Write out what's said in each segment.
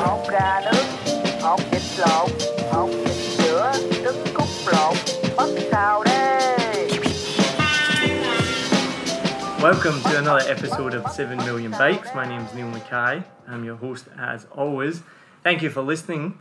hột gà nướng, hột vịt lộn, hột vịt sữa, trứng cút lộn, ớt xào đây. Welcome to another episode of 7 Million Bikes. My name is Niall Mackay. I'm your host as always. Thank you for listening.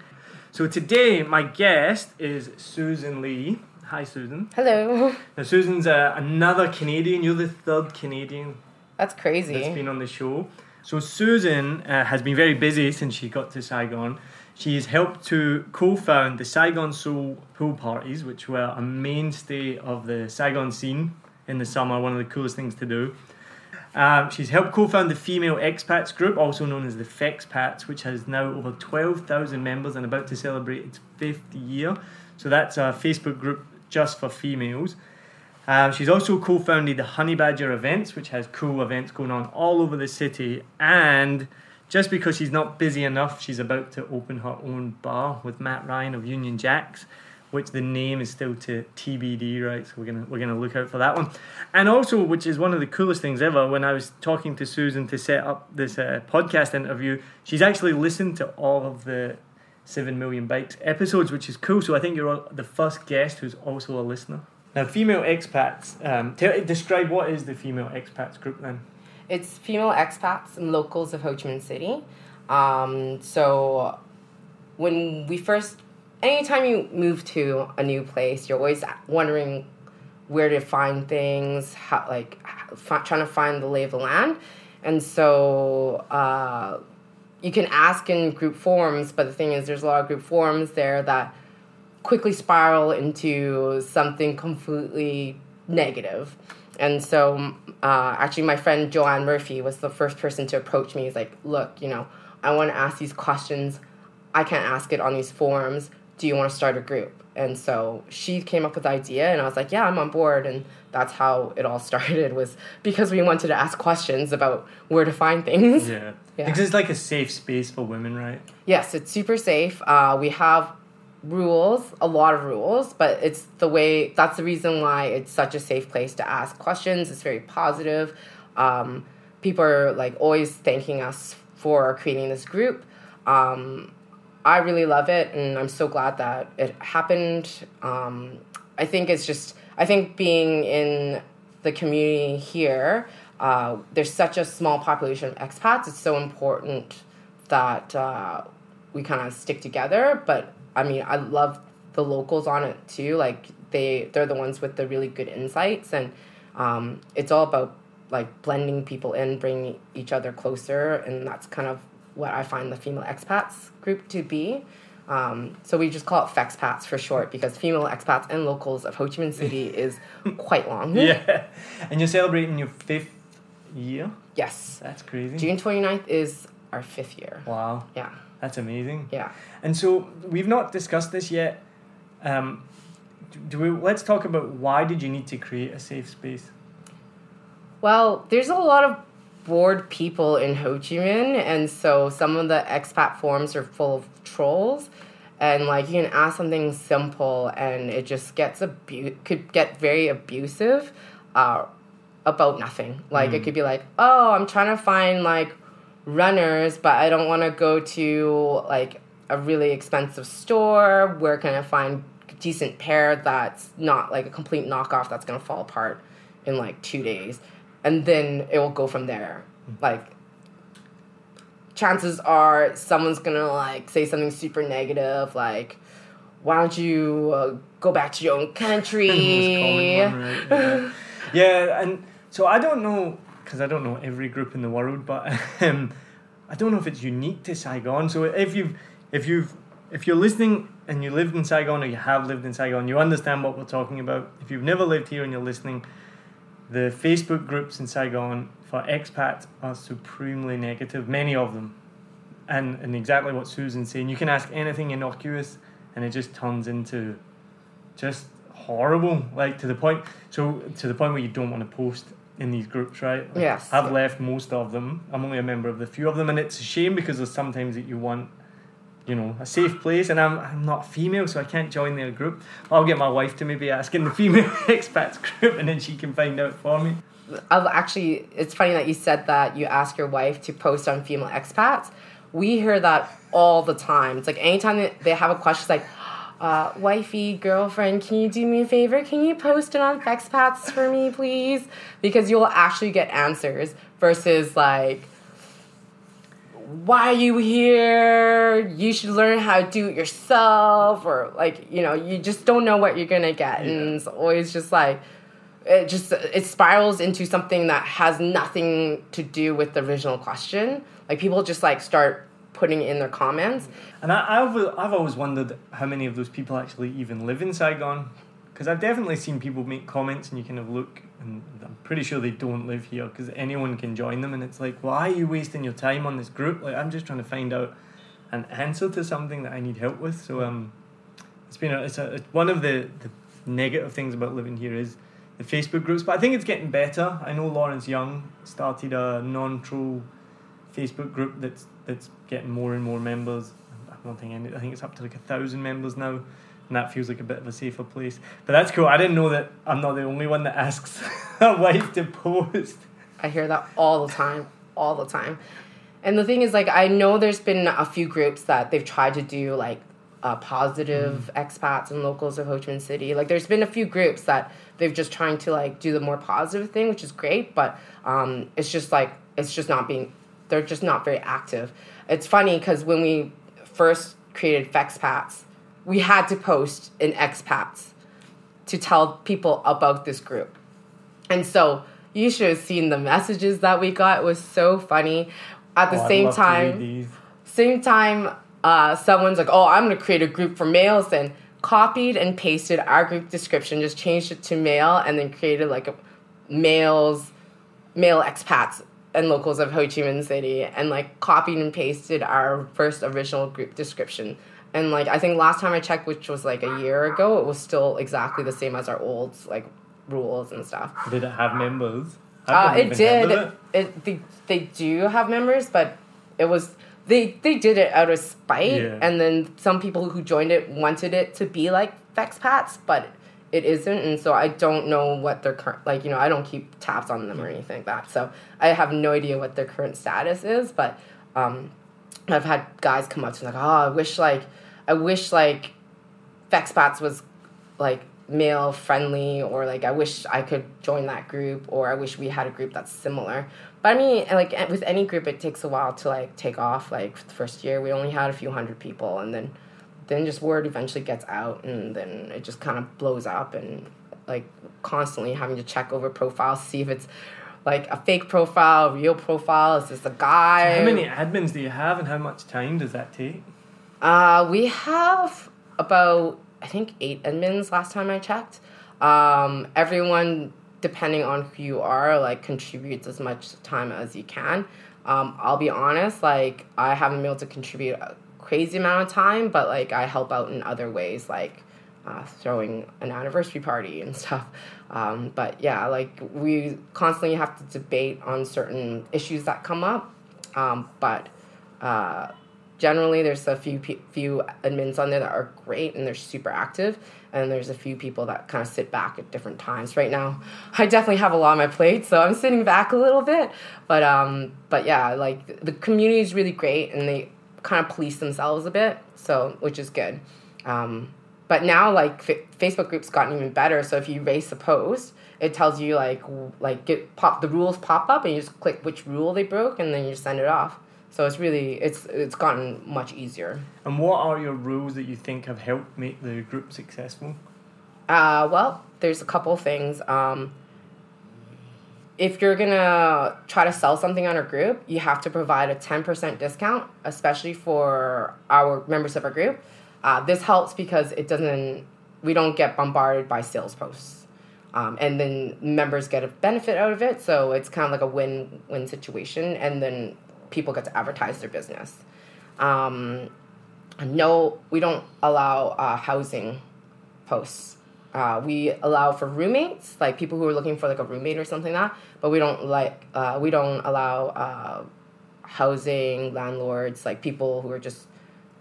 So today my guest is Susan Li. Hi Susan. Hello. Now Susan's uh, another Canadian. You're the third Canadian That's crazy. that's been on the show. So Susan uh, has been very busy since she got to Saigon. She's helped to co-found the Saigon Soul pool parties, which were a mainstay of the Saigon scene in the summer. One of the coolest things to do. Um, she's helped co-found the Female Expats Group, also known as the FEXPATS, which has now over 12,000 members and about to celebrate its fifth year. So that's a Facebook group just for females. Um, she's also co-founded the Honey Badger events, which has cool events going on all over the city. And just because she's not busy enough, she's about to open her own bar with Matt Ryan of Union Jacks, which the name is still to TBD, right? So we're gonna we're gonna look out for that one. And also, which is one of the coolest things ever, when I was talking to Susan to set up this uh, podcast interview, she's actually listened to all of the Seven Million Bikes episodes, which is cool. So I think you're the first guest who's also a listener. Now, female expats. Um, tell, describe what is the female expats group then? It's female expats and locals of Ho Chi Minh City. Um, so when we first, anytime you move to a new place, you're always wondering where to find things, how like trying to find the lay of the land, and so. Uh, you can ask in group forums, but the thing is, there's a lot of group forums there that quickly spiral into something completely negative. And so, uh, actually, my friend Joanne Murphy was the first person to approach me. He's like, "Look, you know, I want to ask these questions. I can't ask it on these forums. Do you want to start a group?" And so she came up with the idea, and I was like, "Yeah, I'm on board." And that's how it all started. Was because we wanted to ask questions about where to find things. Yeah. Yeah. Because it's like a safe space for women, right? Yes, it's super safe. Uh, we have rules, a lot of rules, but it's the way that's the reason why it's such a safe place to ask questions. It's very positive. Um, people are like always thanking us for creating this group. Um, I really love it, and I'm so glad that it happened. Um, I think it's just, I think being in the community here, uh, there's such a small population of expats. It's so important that uh, we kind of stick together. But I mean, I love the locals on it too. Like they, they're the ones with the really good insights, and um, it's all about like blending people in, bringing each other closer, and that's kind of what I find the female expats group to be. Um, so we just call it FEXPATS for short because female expats and locals of Ho Chi Minh City is quite long. Yeah. And you're celebrating your fifth year? Yes. That's crazy. June 29th is our fifth year. Wow. Yeah. That's amazing. Yeah. And so we've not discussed this yet. Um, do we? Let's talk about why did you need to create a safe space? Well, there's a lot of bored people in Ho Chi Minh, and so some of the expat forums are full of trolls. And like you can ask something simple, and it just gets abu- could get very abusive uh, about nothing. Like it could be like, oh, I'm trying to find like runners, but I don't want to go to like a really expensive store. Where can I find decent pair that's not like a complete knockoff that's gonna fall apart in like two days? And then it will go from there. Like chances are someone's gonna like say something super negative, like, "Why don't you uh, go back to your own country?" One, right? Yeah. yeah, and so I don't know because I don't know every group in the world, but um, I don't know if it's unique to Saigon. So if you've if you've if you're listening and you lived in Saigon or you have lived in Saigon, you understand what we're talking about. If you've never lived here and you're listening, the Facebook groups in Saigon for expats are supremely negative, many of them. And, and exactly what Susan's saying, you can ask anything innocuous and it just turns into just horrible, like to the point. So to the point where you don't want to post in these groups, right? Like, Yes. I've left most of them. I'm only a member of the few of them, and it's a shame because there's sometimes that you want, you know, a safe place, and I'm I'm not female, so I can't join their group. I'll get my wife to maybe ask in the female expats group, and then she can find out for me. I've actually, it's funny that you said that you ask your wife to post on female expats. we hear that all the time. It's like anytime they, they have a question, it's like, uh, wifey, girlfriend, can you do me a favor? Can you post it on FexPats for me, please? Because you'll actually get answers versus like, why are you here? You should learn how to do it yourself, or like, you know, you just don't know what you're gonna get. Yeah. And it's always just like, it just it spirals into something that has nothing to do with the original question. Like people just like start putting in their comments. And I, I've I've always wondered how many of those people actually even live in Saigon, because I've definitely seen people make comments and you kind of look, and I'm pretty sure they don't live here because anyone can join them, and it's like, why are you wasting your time on this group? Like I'm just trying to find out an answer to something that I need help with. So um, it's been a, it's a it's one of the the negative things about living here is the Facebook groups, but I think it's getting better. I know Lawrence Young started a non-troll Facebook group that's that's getting more and more members. I don't think any, I think it's up to like a thousand members now, and that feels like a bit of a safer place. But that's cool. I didn't know that I'm not the only one that asks a wife to post. I hear that all the time, all the time. And the thing is, like, I know there's been a few groups that they've tried to do like uh, positive expats and locals of Ho Chi Minh City. Like, there's been a few groups that they've just trying to like do the more positive thing, which is great. But um, it's just like it's just not being. They're just not very active. It's funny because when we first created Fexpats, we had to post in expats to tell people about this group. And so you should have seen the messages that we got. It was so funny. At the Oh, same love to read time, same time, uh, someone's like, "Oh, I'm gonna create a group for males," and copied and pasted our group description, just changed it to male, and then created like a males, male expats and locals of Ho Chi Minh City, and like copied and pasted our first original group description. And like I think last time I checked, which was like a year ago, it was still exactly the same as our old like rules and stuff. Did it have members? Uh, it did. It, it. they, they do have members, but it was they they did it out of spite, Yeah. and then some people who joined it wanted it to be like Fexpats, but it isn't, and so I don't know what their current like. You know, I don't keep tabs on them or anything like that, so I have no idea what their current status is. But um, I've had guys come up to me like, oh, I wish like I wish like Fexpats was like male friendly or like I wish I could join that group or I wish we had a group that's similar. But I mean, like with any group, it takes a while to like take off. Like the first year, we only had a few hundred people, and then then just word eventually gets out, and then it just kind of blows up, and like constantly having to check over profiles, see if it's like a fake profile, real profile. Is this a guy? How many admins do you have, and how much time does that take? Uh, we have about I think eight admins last time I checked. Um, everyone, depending on who you are, like contributes as much time as you can. Um, I'll be honest, like I haven't been able to contribute crazy amount of time, but like I help out in other ways, like uh, throwing an anniversary party and stuff. Um, but yeah, like we constantly have to debate on certain issues that come up. Um, but uh, generally, there's a few few admins on there that are great and they're super active, and there's a few people that kind of sit back at different times. Right now, I definitely have a lot on my plate, so I'm sitting back a little bit. But um, but yeah, like the community is really great, and they kind of police themselves a bit, so which is good. Um, but now, like F- Facebook groups gotten even better. So if you race a post, it tells you like w- like get pop the rules pop up, and you just click which rule they broke, and then you send it off. So it's really it's it's gotten much easier. And what are your rules that you think have helped make the group successful? Uh, well, there's a couple things. Um, if you're gonna try to sell something on our group, you have to provide a 10% discount, especially for our members of our group. Uh, this helps because it doesn't, we don't get bombarded by sales posts. Um, and then members get a benefit out of it, so it's kind of like a win win situation, and then people get to advertise their business. Um, no, we don't allow uh, housing posts. Uh, we allow for roommates, like people who are looking for like a roommate or something like that. But we don't like uh, we don't allow uh, housing landlords, like people who are just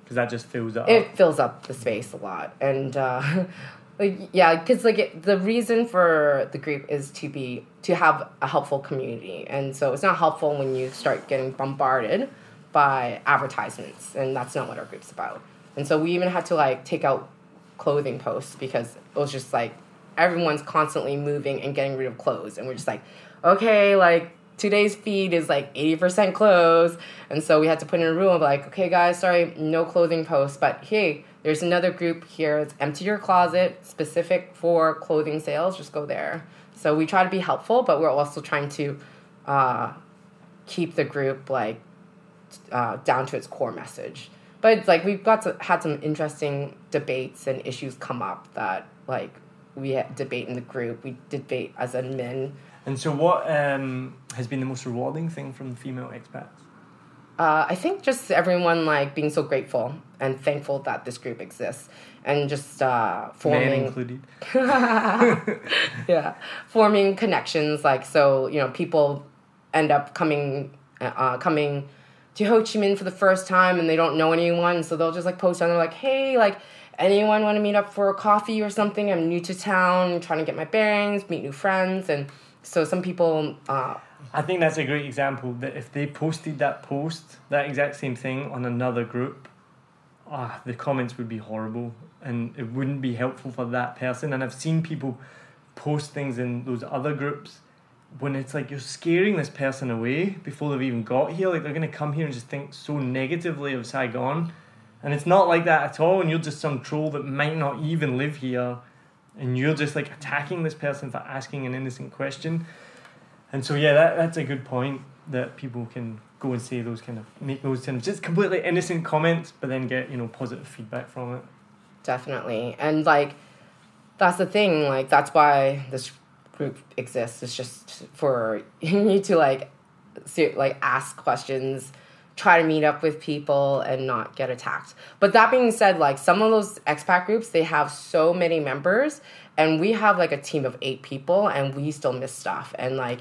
Because that just fills up. it fills up the space a lot and uh, like yeah because like it, the reason for the group is to be to have a helpful community and so it's not helpful when you start getting bombarded by advertisements, and that's not what our group's about. And so we even had to like take out clothing posts because it was just like everyone's constantly moving and getting rid of clothes, and we're just like, okay, like today's feed is like 80% clothes. And so we had to put in a rule of like, okay, guys, sorry, no clothing posts, but hey, there's another group here. It's empty your closet, specific for clothing sales. Just go there. So we try to be helpful, but we're also trying to uh, keep the group like uh, down to its core message. But it's like we've got to, had some interesting debates and issues come up that like we debate in the group. We debate as admin. And so, what um, has been the most rewarding thing from female expats? Uh, I think just everyone like being so grateful and thankful that this group exists, and just uh, Men forming included. yeah, forming connections. Like so, you know, people end up coming uh, coming to Ho Chi Minh for the first time, and they don't know anyone, so they'll just like post on there like, "Hey, like." Anyone want to meet up for a coffee or something? I'm new to town, trying to get my bearings, meet new friends, and so some people uh, I think that's a great example that if they posted that post, that exact same thing on another group, ah, the comments would be horrible and it wouldn't be helpful for that person. And I've seen people post things in those other groups when it's like you're scaring this person away before they've even got here. Like they're to come here and just think so negatively of Saigon. And it's not like that at all. And you're just some troll that might not even live here. And you're just like attacking this person for asking an innocent question. And so yeah, that, that's a good point that people can go and say those kind of make those kind of just completely innocent comments, but then get you know positive feedback from it. definitely and like that's the thing like that's why this group exists it's just for you to like like ask questions try to meet up with people and not get attacked but that being said like some of those expat groups they have so many members and we have like a team of eight people and we still miss stuff and like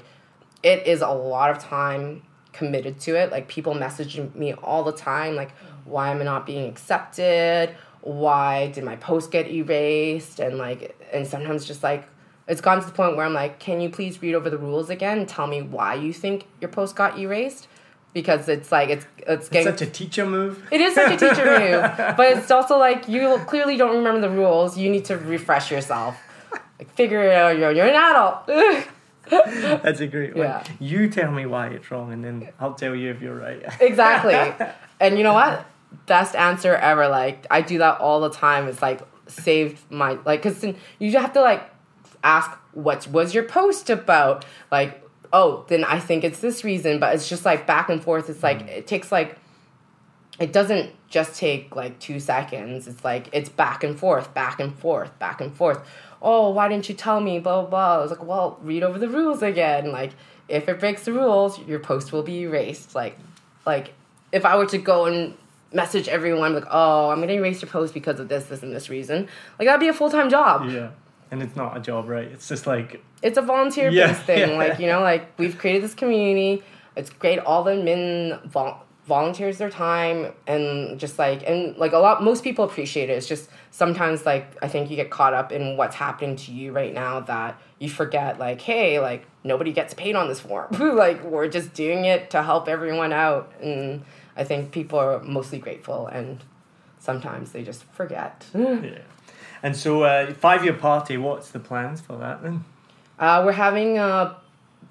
it is a lot of time committed to it. Like people message me all the time, like, why am I not being accepted? Why did my post get erased? And like, and sometimes just like, it's gotten to the point where I'm like, can you please read over the rules again and tell me why you think your post got erased? Because it's like it's it's It's getting such a teacher move. it is such a teacher move, but it's also like you clearly don't remember the rules. You need to refresh yourself. Like figure it out. You're, you're an adult. That's a great one. Yeah. You tell me why it's wrong, and then I'll tell you if you're right. exactly. And you know what? Best answer ever. Like I do that all the time. It's like saved my like because you have to like ask what was your post about. Like oh then I think it's this reason, but it's just like back and forth. It's like mm. it takes like it doesn't just take like two seconds. It's like it's back and forth, back and forth, back and forth. Oh, why didn't you tell me? Blah blah. blah. I was like, well, read over the rules again. Like, if it breaks the rules, your post will be erased. Like, like if I were to go and message everyone like, oh, I'm gonna erase your post because of this, this, and this reason, like that'd be a full time job. yeah, and it's not a job, right? It's just like It's a volunteer Yeah, based thing. yeah. Like, you know, like we've created this community. It's great. All the men vol- volunteers their time and just like, and like a lot, most people appreciate it. It's just sometimes like, I think you get caught up in what's happening to you right now that you forget, like, hey, like nobody gets paid on this form. like, we're just doing it to help everyone out. And I think people are mostly grateful and sometimes they just forget. yeah. And so, uh, five year party. What's the plans for that then? Uh, we're having a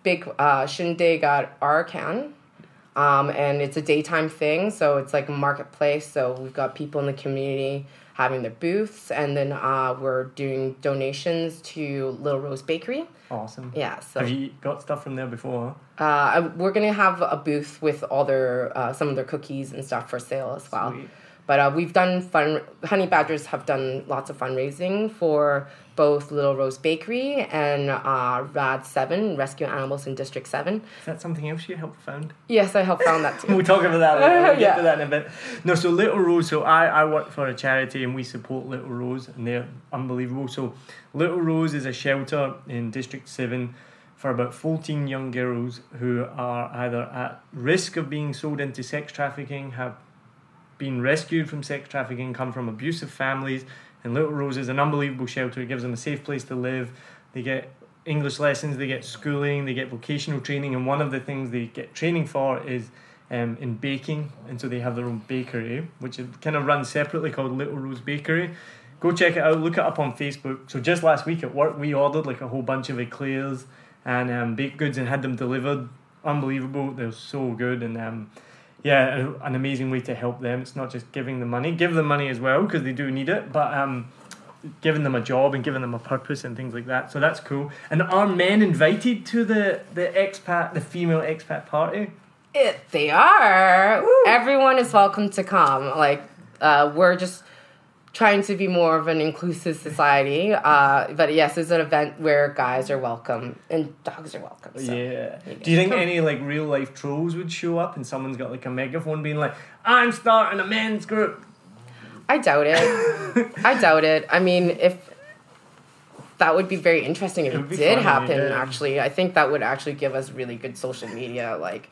big uh, shindig at Arcan. Um, and it's a daytime thing, so it's like a marketplace. So we've got people in the community having their booths, and then uh, we're doing donations to Little Rose Bakery. Awesome. Yeah, so Have you got stuff from there before? uh, we're gonna have a booth with all their uh, some of their cookies and stuff for sale as well. Sweet. But uh, we've done fun. Honey Badgers have done lots of fundraising for both Little Rose Bakery and uh, Rad Seven Rescue Animals in District Seven. Is that something else you helped found? Yes, I helped found that too. We'll talk about that later. We'll get Yeah. to that in a bit. No, so Little Rose. So I, I work for a charity and we support Little Rose, and they're unbelievable. So Little Rose is a shelter in District Seven for about fourteen young girls who are either at risk of being sold into sex trafficking, have been rescued from sex trafficking, come from abusive families. And Little Rose is an unbelievable shelter. It gives them a safe place to live. They get English lessons, they get schooling, they get vocational training, and one of the things they get training for is um, in baking, and so they have their own bakery, which is kind of runs separately called Little Rose Bakery. Go check it out. Look it up on Facebook. So just last week at work, we ordered like a whole bunch of eclairs and um, baked goods and had them delivered. Unbelievable! They're so good, and um, yeah, an amazing way to help them. It's not just giving them money, give them money as well because they do need it, but um, giving them a job and giving them a purpose and things like that. So that's cool. And are men invited to the the expat, the female expat party? It, they are. Everyone is welcome to come. Like, uh, we're just trying to be more of an inclusive society. Uh, but yes, it's an event where guys are welcome and dogs are welcome. So yeah. Do you think any like real life trolls would show up and someone's got like a megaphone being like, "I'm starting a men's group"? I doubt it. I doubt it. I mean, if that would be very interesting if it, be did funny, happen. yeah. Actually, I think that would actually give us really good social media. Like,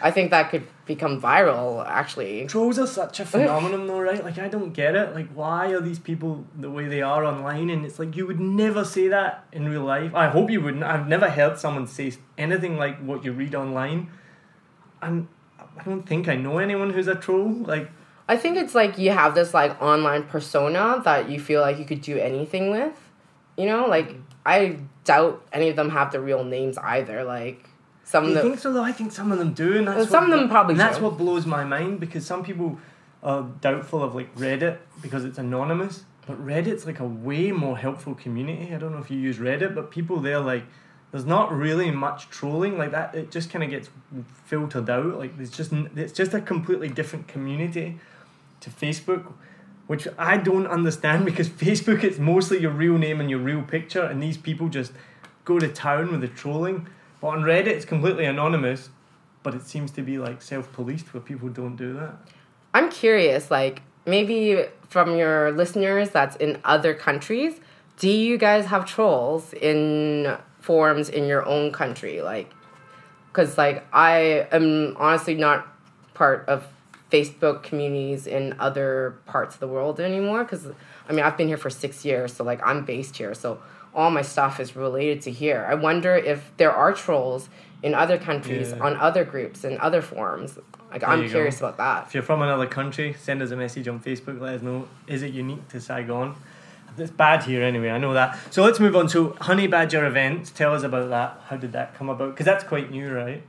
I think that could become viral. Actually, Trolls are such a phenomenon, though, right? Like, I don't get it. Like, why are these people the way they are online? And it's like you would never say that in real life. I hope you wouldn't. I've never heard someone say anything like what you read online. And I don't think I know anyone who's a troll. Like, I think it's like you have this like online persona that you feel like you could do anything with. You know, like I doubt any of them have the real names either. Like some Do of you them. think so though? I think some of them do, and that's Well, some what, of them probably And that's do. what blows my mind because some people are doubtful of like Reddit because it's anonymous, but Reddit's like a way more helpful community. I don't know if you use Reddit, but people there like there's not really much trolling like that. It just kind of gets filtered out. Like there's just it's just a completely different community to Facebook. Which I don't understand because Facebook it's mostly your real name and your real picture, and these people just go to town with the trolling. But on Reddit, it's completely anonymous, but it seems to be like self policed where people don't do that. I'm curious, like maybe from your listeners that's in other countries, do you guys have trolls in forums in your own country? Like, because like I am honestly not part of Facebook communities in other parts of the world anymore. Because I mean, I've been here for six years, so like I'm based here, so all my stuff is related to here. I wonder if there are trolls in other countries Yeah. on other groups and other forums. Like I'm you go. curious about that. If you're from another country, send us a message on Facebook. Let us know is it unique to Saigon. It's bad here anyway. I know that. So let's move on. So Honey Badger events. Tell us about that. How did that come about? Because that's quite new, right?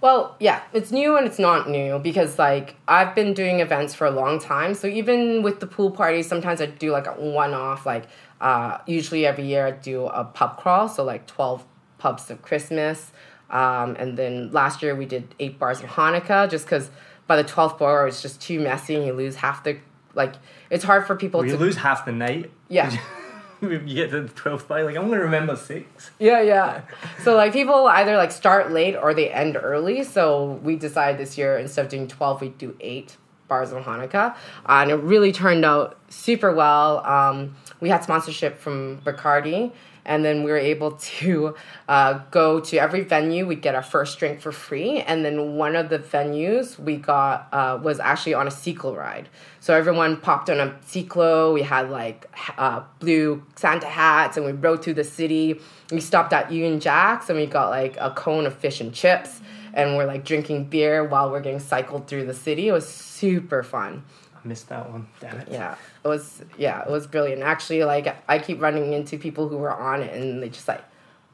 Well, yeah, it's new and it's not new because like I've been doing events for a long time. So even with the pool parties, sometimes I do like a one off. Like uh, usually every year I do a pub crawl, so like twelve pubs of Christmas. Um, and then last year we did eight bars of Hanukkah, just because by the twelfth bar it's just too messy and you lose half the like. It's hard for people Well, you to lose half the night. yeah. you get to the 12th by, like, I'm to remember six. Yeah, yeah. So like people either like start late or they end early. So we decided this year instead of doing twelve, we'd do eight bars on Hanukkah, uh, and it really turned out super well. Um, we had sponsorship from Bacardi, and then we were able to uh, go to every venue. We'd get our first drink for free, and then one of the venues we got uh, was actually on a Ciclo ride. So everyone popped on a Ciclo. We had like uh, blue Santa hats, and we rode through the city. We stopped at Union Jack's, and we got like a cone of fish and chips, and we're like drinking beer while we're getting cycled through the city. It was super fun. I missed that one. Damn it. Yeah, it was. Yeah, it was brilliant. Actually, like I keep running into people who were on it, and they just like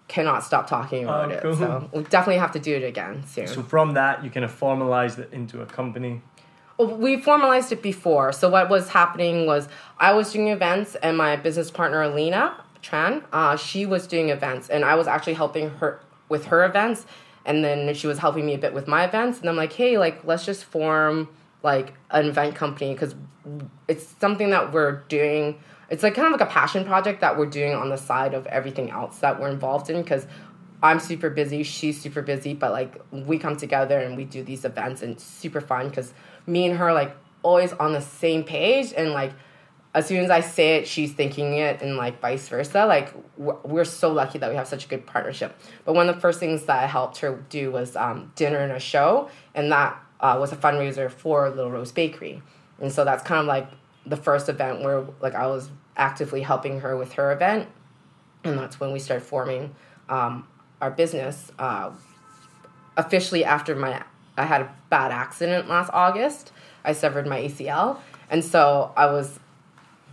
cannot stop talking about Oh, it. cool. So we'll definitely have to do it again soon. So from that, you kind of formalized it into a company. Well, we formalized it before. So what was happening was I was doing events, and my business partner Alina Tran, uh, she was doing events, and I was actually helping her with her events, and then she was helping me a bit with my events. And I'm like, hey, like let's just form like an event company because it's something that we're doing. It's like kind of like a passion project that we're doing on the side of everything else that we're involved in because I'm super busy, she's super busy, but like we come together and we do these events and super fun because me and her like always on the same page and like as soon as I say it, she's thinking it and like vice versa. Like we're, we're so lucky that we have such a good partnership. But one of the first things that I helped her do was um, dinner and a show, and that uh, was a fundraiser for Little Rose Bakery. And so that's kind of like the first event where like I was actively helping her with her event, and that's when we started forming um, our business uh, officially after my I had a bad accident last August. I severed my ACL, and so I was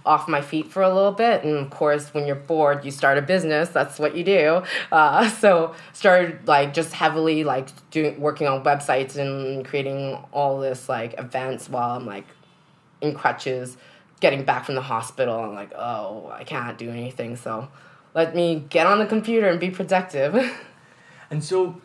off my feet for a little bit. And of course, when you're bored, you start a business. That's what you do. Uh, so started like just heavily like doing working on websites and creating all this like events while I'm like in crutches, getting back from the hospital. I'm like, oh, I can't do anything. So let me get on the computer and be productive. And so,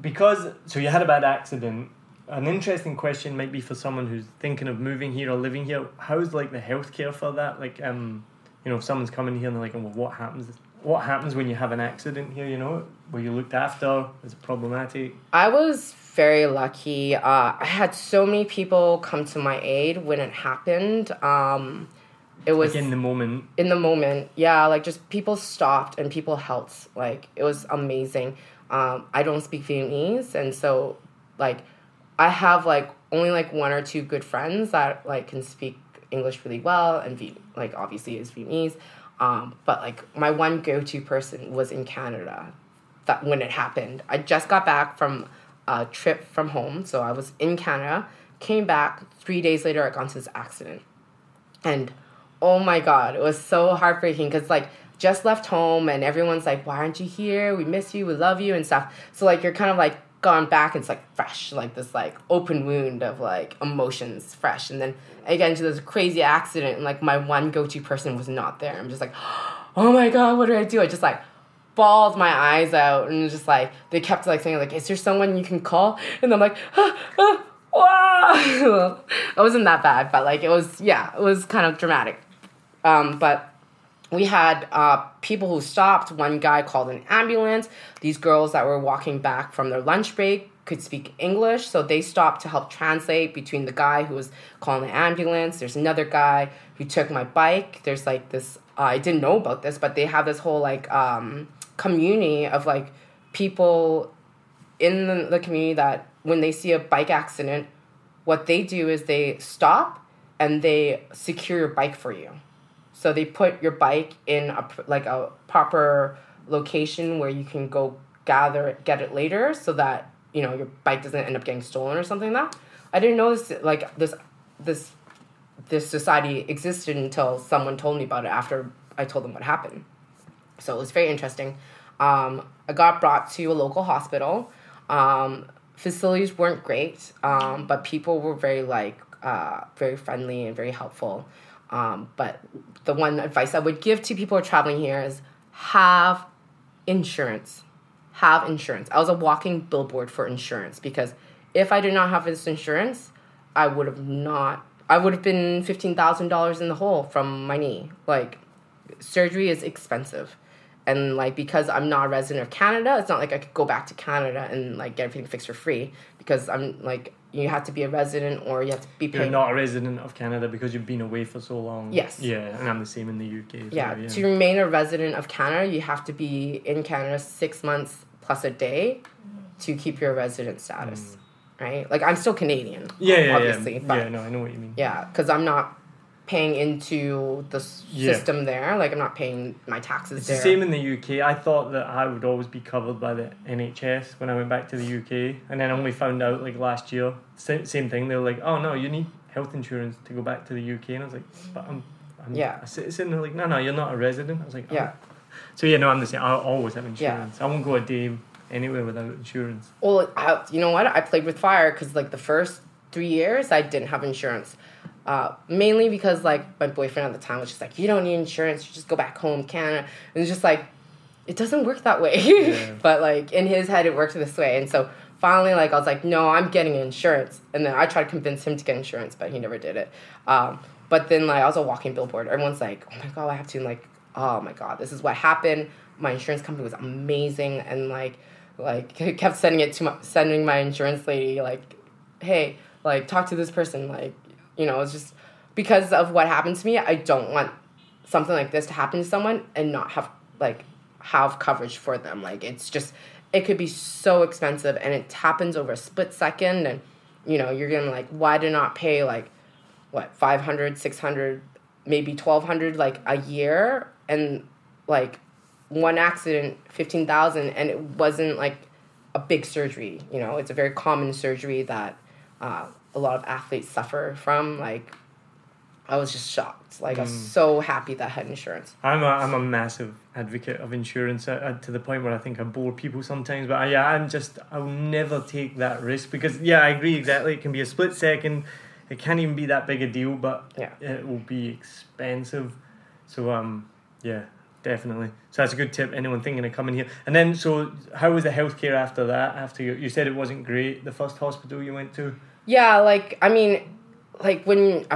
because so you had a bad accident. An interesting question might be for someone who's thinking of moving here or living here. How's like the healthcare for that? Like, um, you know, if someone's coming here and they're like, well, what happens? What happens when you have an accident here? You know, were you looked after? Is it problematic? I was very lucky. Uh, I had so many people come to my aid when it happened. Um, it was Like in the moment. in the moment yeah like just people stopped and people helped like it was amazing um, i don't speak vietnamese and so like i have like only like one or two good friends that like can speak english really well and Viet- like obviously is vietnamese um, but like my one go-to person was in canada that when it happened i just got back from a trip from home so i was in canada came back three days later i got into this accident and oh my god, it was so heartbreaking because like just left home and everyone's like, why aren't you here? We miss you, we love you and stuff. So like you're kind of like gone back, it's like fresh, like this like open wound of like emotions fresh. And then I get into this crazy accident and like my one go to person was not there. I'm just like, oh my god, what do I do? I just like bawled my eyes out and just like they kept like saying like, is there someone you can call? And I'm like, ah, ah, wow. it wasn't that bad, but like it was yeah, it was kind of dramatic. Um, but we had uh, people who stopped. One guy called an ambulance. These girls that were walking back from their lunch break could speak English, so they stopped to help translate between the guy who was calling the ambulance. There's another guy who took my bike. There's like this. Uh, I didn't know about this, but they have this whole like um, community of like people in the, the community that when they see a bike accident, what they do is they stop and they secure your bike for you. So they put your bike in a like a proper location where you can go gather it, get it later, so that you know your bike doesn't end up getting stolen or something like that. I didn't know this like this this this society existed until someone told me about it after I told them what happened. So it was very interesting. Um, I got brought to a local hospital. Um, facilities weren't great, um, but people were very like uh, very friendly and very helpful. Um, but the one advice I would give to people traveling here is have insurance. Have insurance. I was a walking billboard for insurance because if I did not have this insurance, I would have not. I would have been fifteen thousand dollars in the hole from my knee. Like surgery is expensive and like because i'm not a resident of canada it's not like i could go back to canada and like get everything fixed for free because i'm like you have to be a resident or you have to be You're not a resident of Canada because you've been away for so long. Yes. Yeah, and I'm the same in the UK. Yeah, yeah. to remain a resident of canada you have to be in canada six months plus a day to keep your resident status right like i'm still canadian Mm. yeah, yeah, obviously yeah. but yeah, no, I know what you mean. yeah because i'm not paying into the s- Yeah. system there like i'm not paying my taxes It's there the same in the UK. I thought that I would always be covered by the NHS when I went back to the UK, and then I only found out like last year. Same, same thing. They were like, "Oh no, you need health insurance to go back to the UK," and I was like, "But I'm, I'm Yeah. a citizen." They're like, "No, no, you're not a resident." I was like, oh. yeah So yeah, no, I'm the same. I always have insurance. Yeah. I won't go a day anywhere without insurance. Well, I, you know what? I played with fire because like the first three years I didn't have insurance. Uh, mainly because like my boyfriend at the time was just like, you don't need insurance. You just go back home, Canada. And it's just like, it doesn't work that way. Yeah. but like in his head, it worked this way. And so finally, like I was like, no, I'm getting insurance. And then I tried to convince him to get insurance, but he never did it. Um, but then like I was a walking billboard. Everyone's like, oh my god, I have to like, oh my god, this is what happened. My insurance company was amazing, and like, like kept sending it to my sending my insurance lady like, hey, like talk to this person. Like, you know, it's just because of what happened to me. I don't want something like this to happen to someone and not have like have coverage for them. Like it's just it could be so expensive and it happens over a split second and you know, you're gonna like why do not pay like what 500 600 maybe 1200 like a year and like one accident 15000 and it wasn't like a big surgery. You know, it's a very common surgery that uh, a lot of athletes suffer from. Like, I was just shocked. Like, I was so happy that I had insurance. I'm a, I'm a massive advocate of insurance uh, to the point where I think I bore people sometimes. But I, yeah, I'm just, I'll never take that risk because, yeah, I agree exactly. It can be a split second. It can't even be that big a deal, but Yeah. it will be expensive. So, um, yeah, definitely. So that's a good tip. Anyone thinking of coming here. And then, so how was the healthcare after that? After you, you said it wasn't great, the first hospital you went to? Yeah, like I mean, like when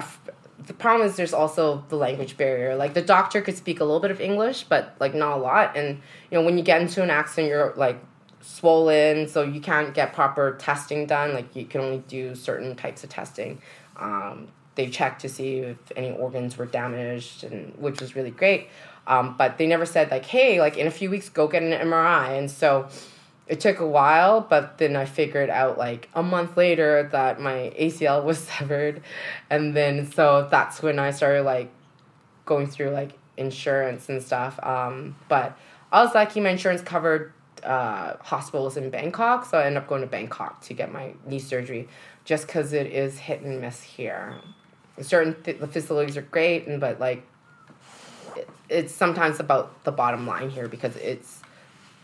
the problem is there's also the language barrier. Like the doctor could speak a little bit of English, but like not a lot. And you know, when you get into an accident, you're like swollen, so you can't get proper testing done. Like you can only do certain types of testing. Um, they checked to see if any organs were damaged, and which was really great. Um, but they never said like, hey, like in a few weeks, go get an MRI. And so it took a while, but then I figured out like a month later that my ACL was severed, and then so that's when I started like going through like insurance and stuff. Um, but I was lucky; my insurance covered uh, hospitals in Bangkok, so I ended up going to Bangkok to get my knee surgery, just because it is hit and miss here. Certain th- the facilities are great, and but like it, it's sometimes about the bottom line here because it's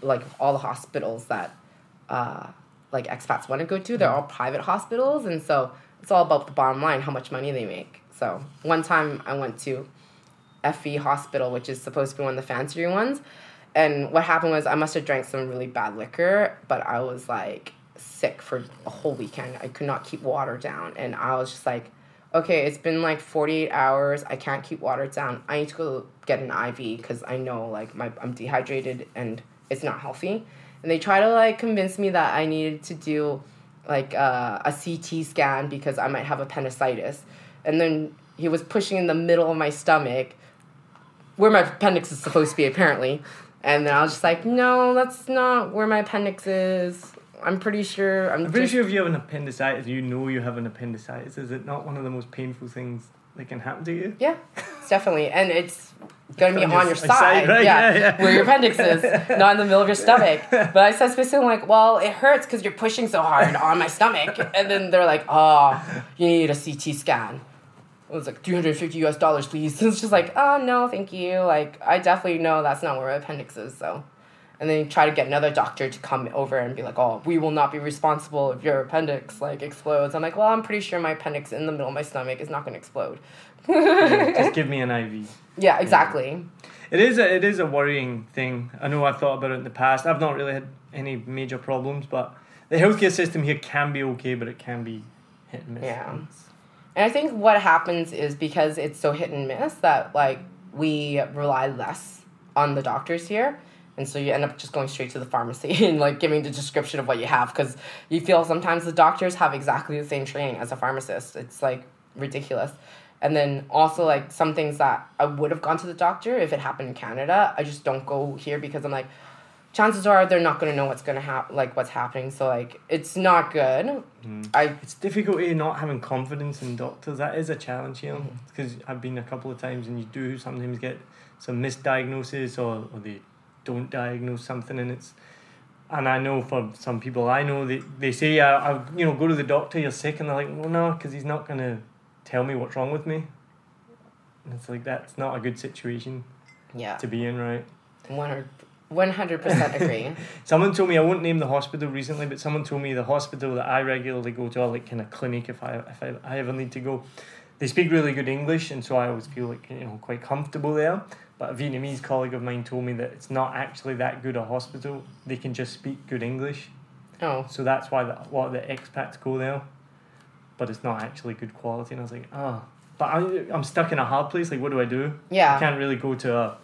like all the hospitals that uh, like expats want to go to, they're all private hospitals, and so it's all about the bottom line, how much money they make. So one time I went to FV Hospital, which is supposed to be one of the fancier ones, and what happened was I must have drank some really bad liquor, but I was like sick for a whole weekend. I could not keep water down, and I was just like, okay, it's been like forty eight hours. I can't keep water down. I need to go get an IV because I know like my I'm dehydrated and it's not healthy. And they try to like convince me that I needed to do like uh, a CT scan because I might have appendicitis. And then he was pushing in the middle of my stomach where my appendix is supposed to be apparently. And then I was just like, no, that's not where my appendix is. I'm pretty sure. I'm, I'm pretty just- sure if you have an appendicitis, you know you have an appendicitis. Is it not one of the most painful things that can happen to you? Yeah, definitely, and it's gonna be On your your side, right? yeah, Yeah, yeah. where your appendix is, not in the middle of your stomach. But I said specifically like, well, it hurts because you're pushing so hard on my stomach, and then they're like, oh, you need a CT scan. It was like 350 US dollars, please. It's just like, oh no, thank you. Like, I definitely know that's not where my appendix is, so. And then you try to get another doctor to come over and be like, oh, we will not be responsible if your appendix like explodes. I'm like, well, I'm pretty sure my appendix in the middle of my stomach is not gonna explode. Just give me an IV. Yeah, exactly. It is a, it is a worrying thing. I know I've thought about it in the past. I've not really had any major problems, but the healthcare system here can be okay, but it can be hit and miss. Yeah. And I think what happens is because it's so hit and miss that like we rely less on the doctors here. And so you end up just going straight to the pharmacy and like giving the description of what you have because you feel sometimes the doctors have exactly the same training as a pharmacist. It's like ridiculous. And then also like some things that I would have gone to the doctor if it happened in Canada, I just don't go here because I'm like, chances are they're not gonna know what's gonna happen, like what's happening. So like it's not good. I It's difficult not having confidence in doctors. That is a challenge here Mm-hmm. because I've been a couple of times and you do sometimes get some misdiagnosis or, or they don't diagnose something and it's and I know for some people I know they, they say I, I you know go to the doctor you're sick and they're like well no because he's not gonna tell me what's wrong with me and it's like that's not a good situation yeah. to be in right One hundred percent agree. Someone told me I won't name the hospital recently, but someone told me the hospital that I regularly go to, or like kind of clinic if I if I, I ever need to go, they speak really good English, and so I always feel like you know quite comfortable there. But a Vietnamese colleague of mine told me that it's not actually that good a hospital. They can just speak good English, Oh, so that's why the, a lot of the expats go there. But it's not actually good quality, and I was like, oh. But I, I'm stuck in a hard place. Like, what do I do? Yeah. I can't really go to a,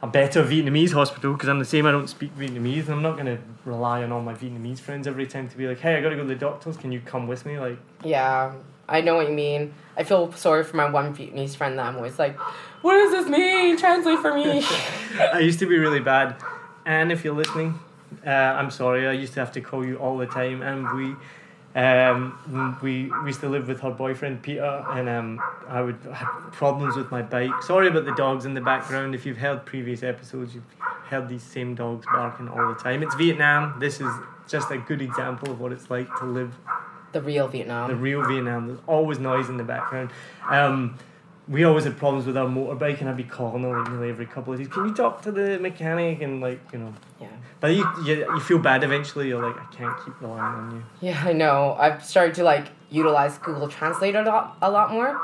a better Vietnamese hospital because I'm the same. I don't speak Vietnamese, and I'm not gonna rely on all my Vietnamese friends every time to be like, "Hey, I gotta go to the doctors. Can you come with me?" Like, Yeah. I know what you mean. I feel sorry for my one Vietnamese friend that I'm always like, what does this mean? Translate for me. I used to be really bad, and if you're listening, uh, I'm sorry. I used to have to call you all the time, and we. Um, we, we used to live with her boyfriend Peter, and um, I would have problems with my bike. Sorry about the dogs in the background. If you've heard previous episodes, you've heard these same dogs barking all the time. It's Vietnam. This is just a good example of what it's like to live The real Vietnam. the real Vietnam. There's always noise in the background. Um, we always had problems with our motorbike, and I'd be calling her like nearly every couple of days. Can you talk to the mechanic? And like you know, yeah. but you you, you feel bad eventually. You're like, I can't keep relying on you. Yeah, I know. I've started to like utilize Google Translate a lot, a lot more.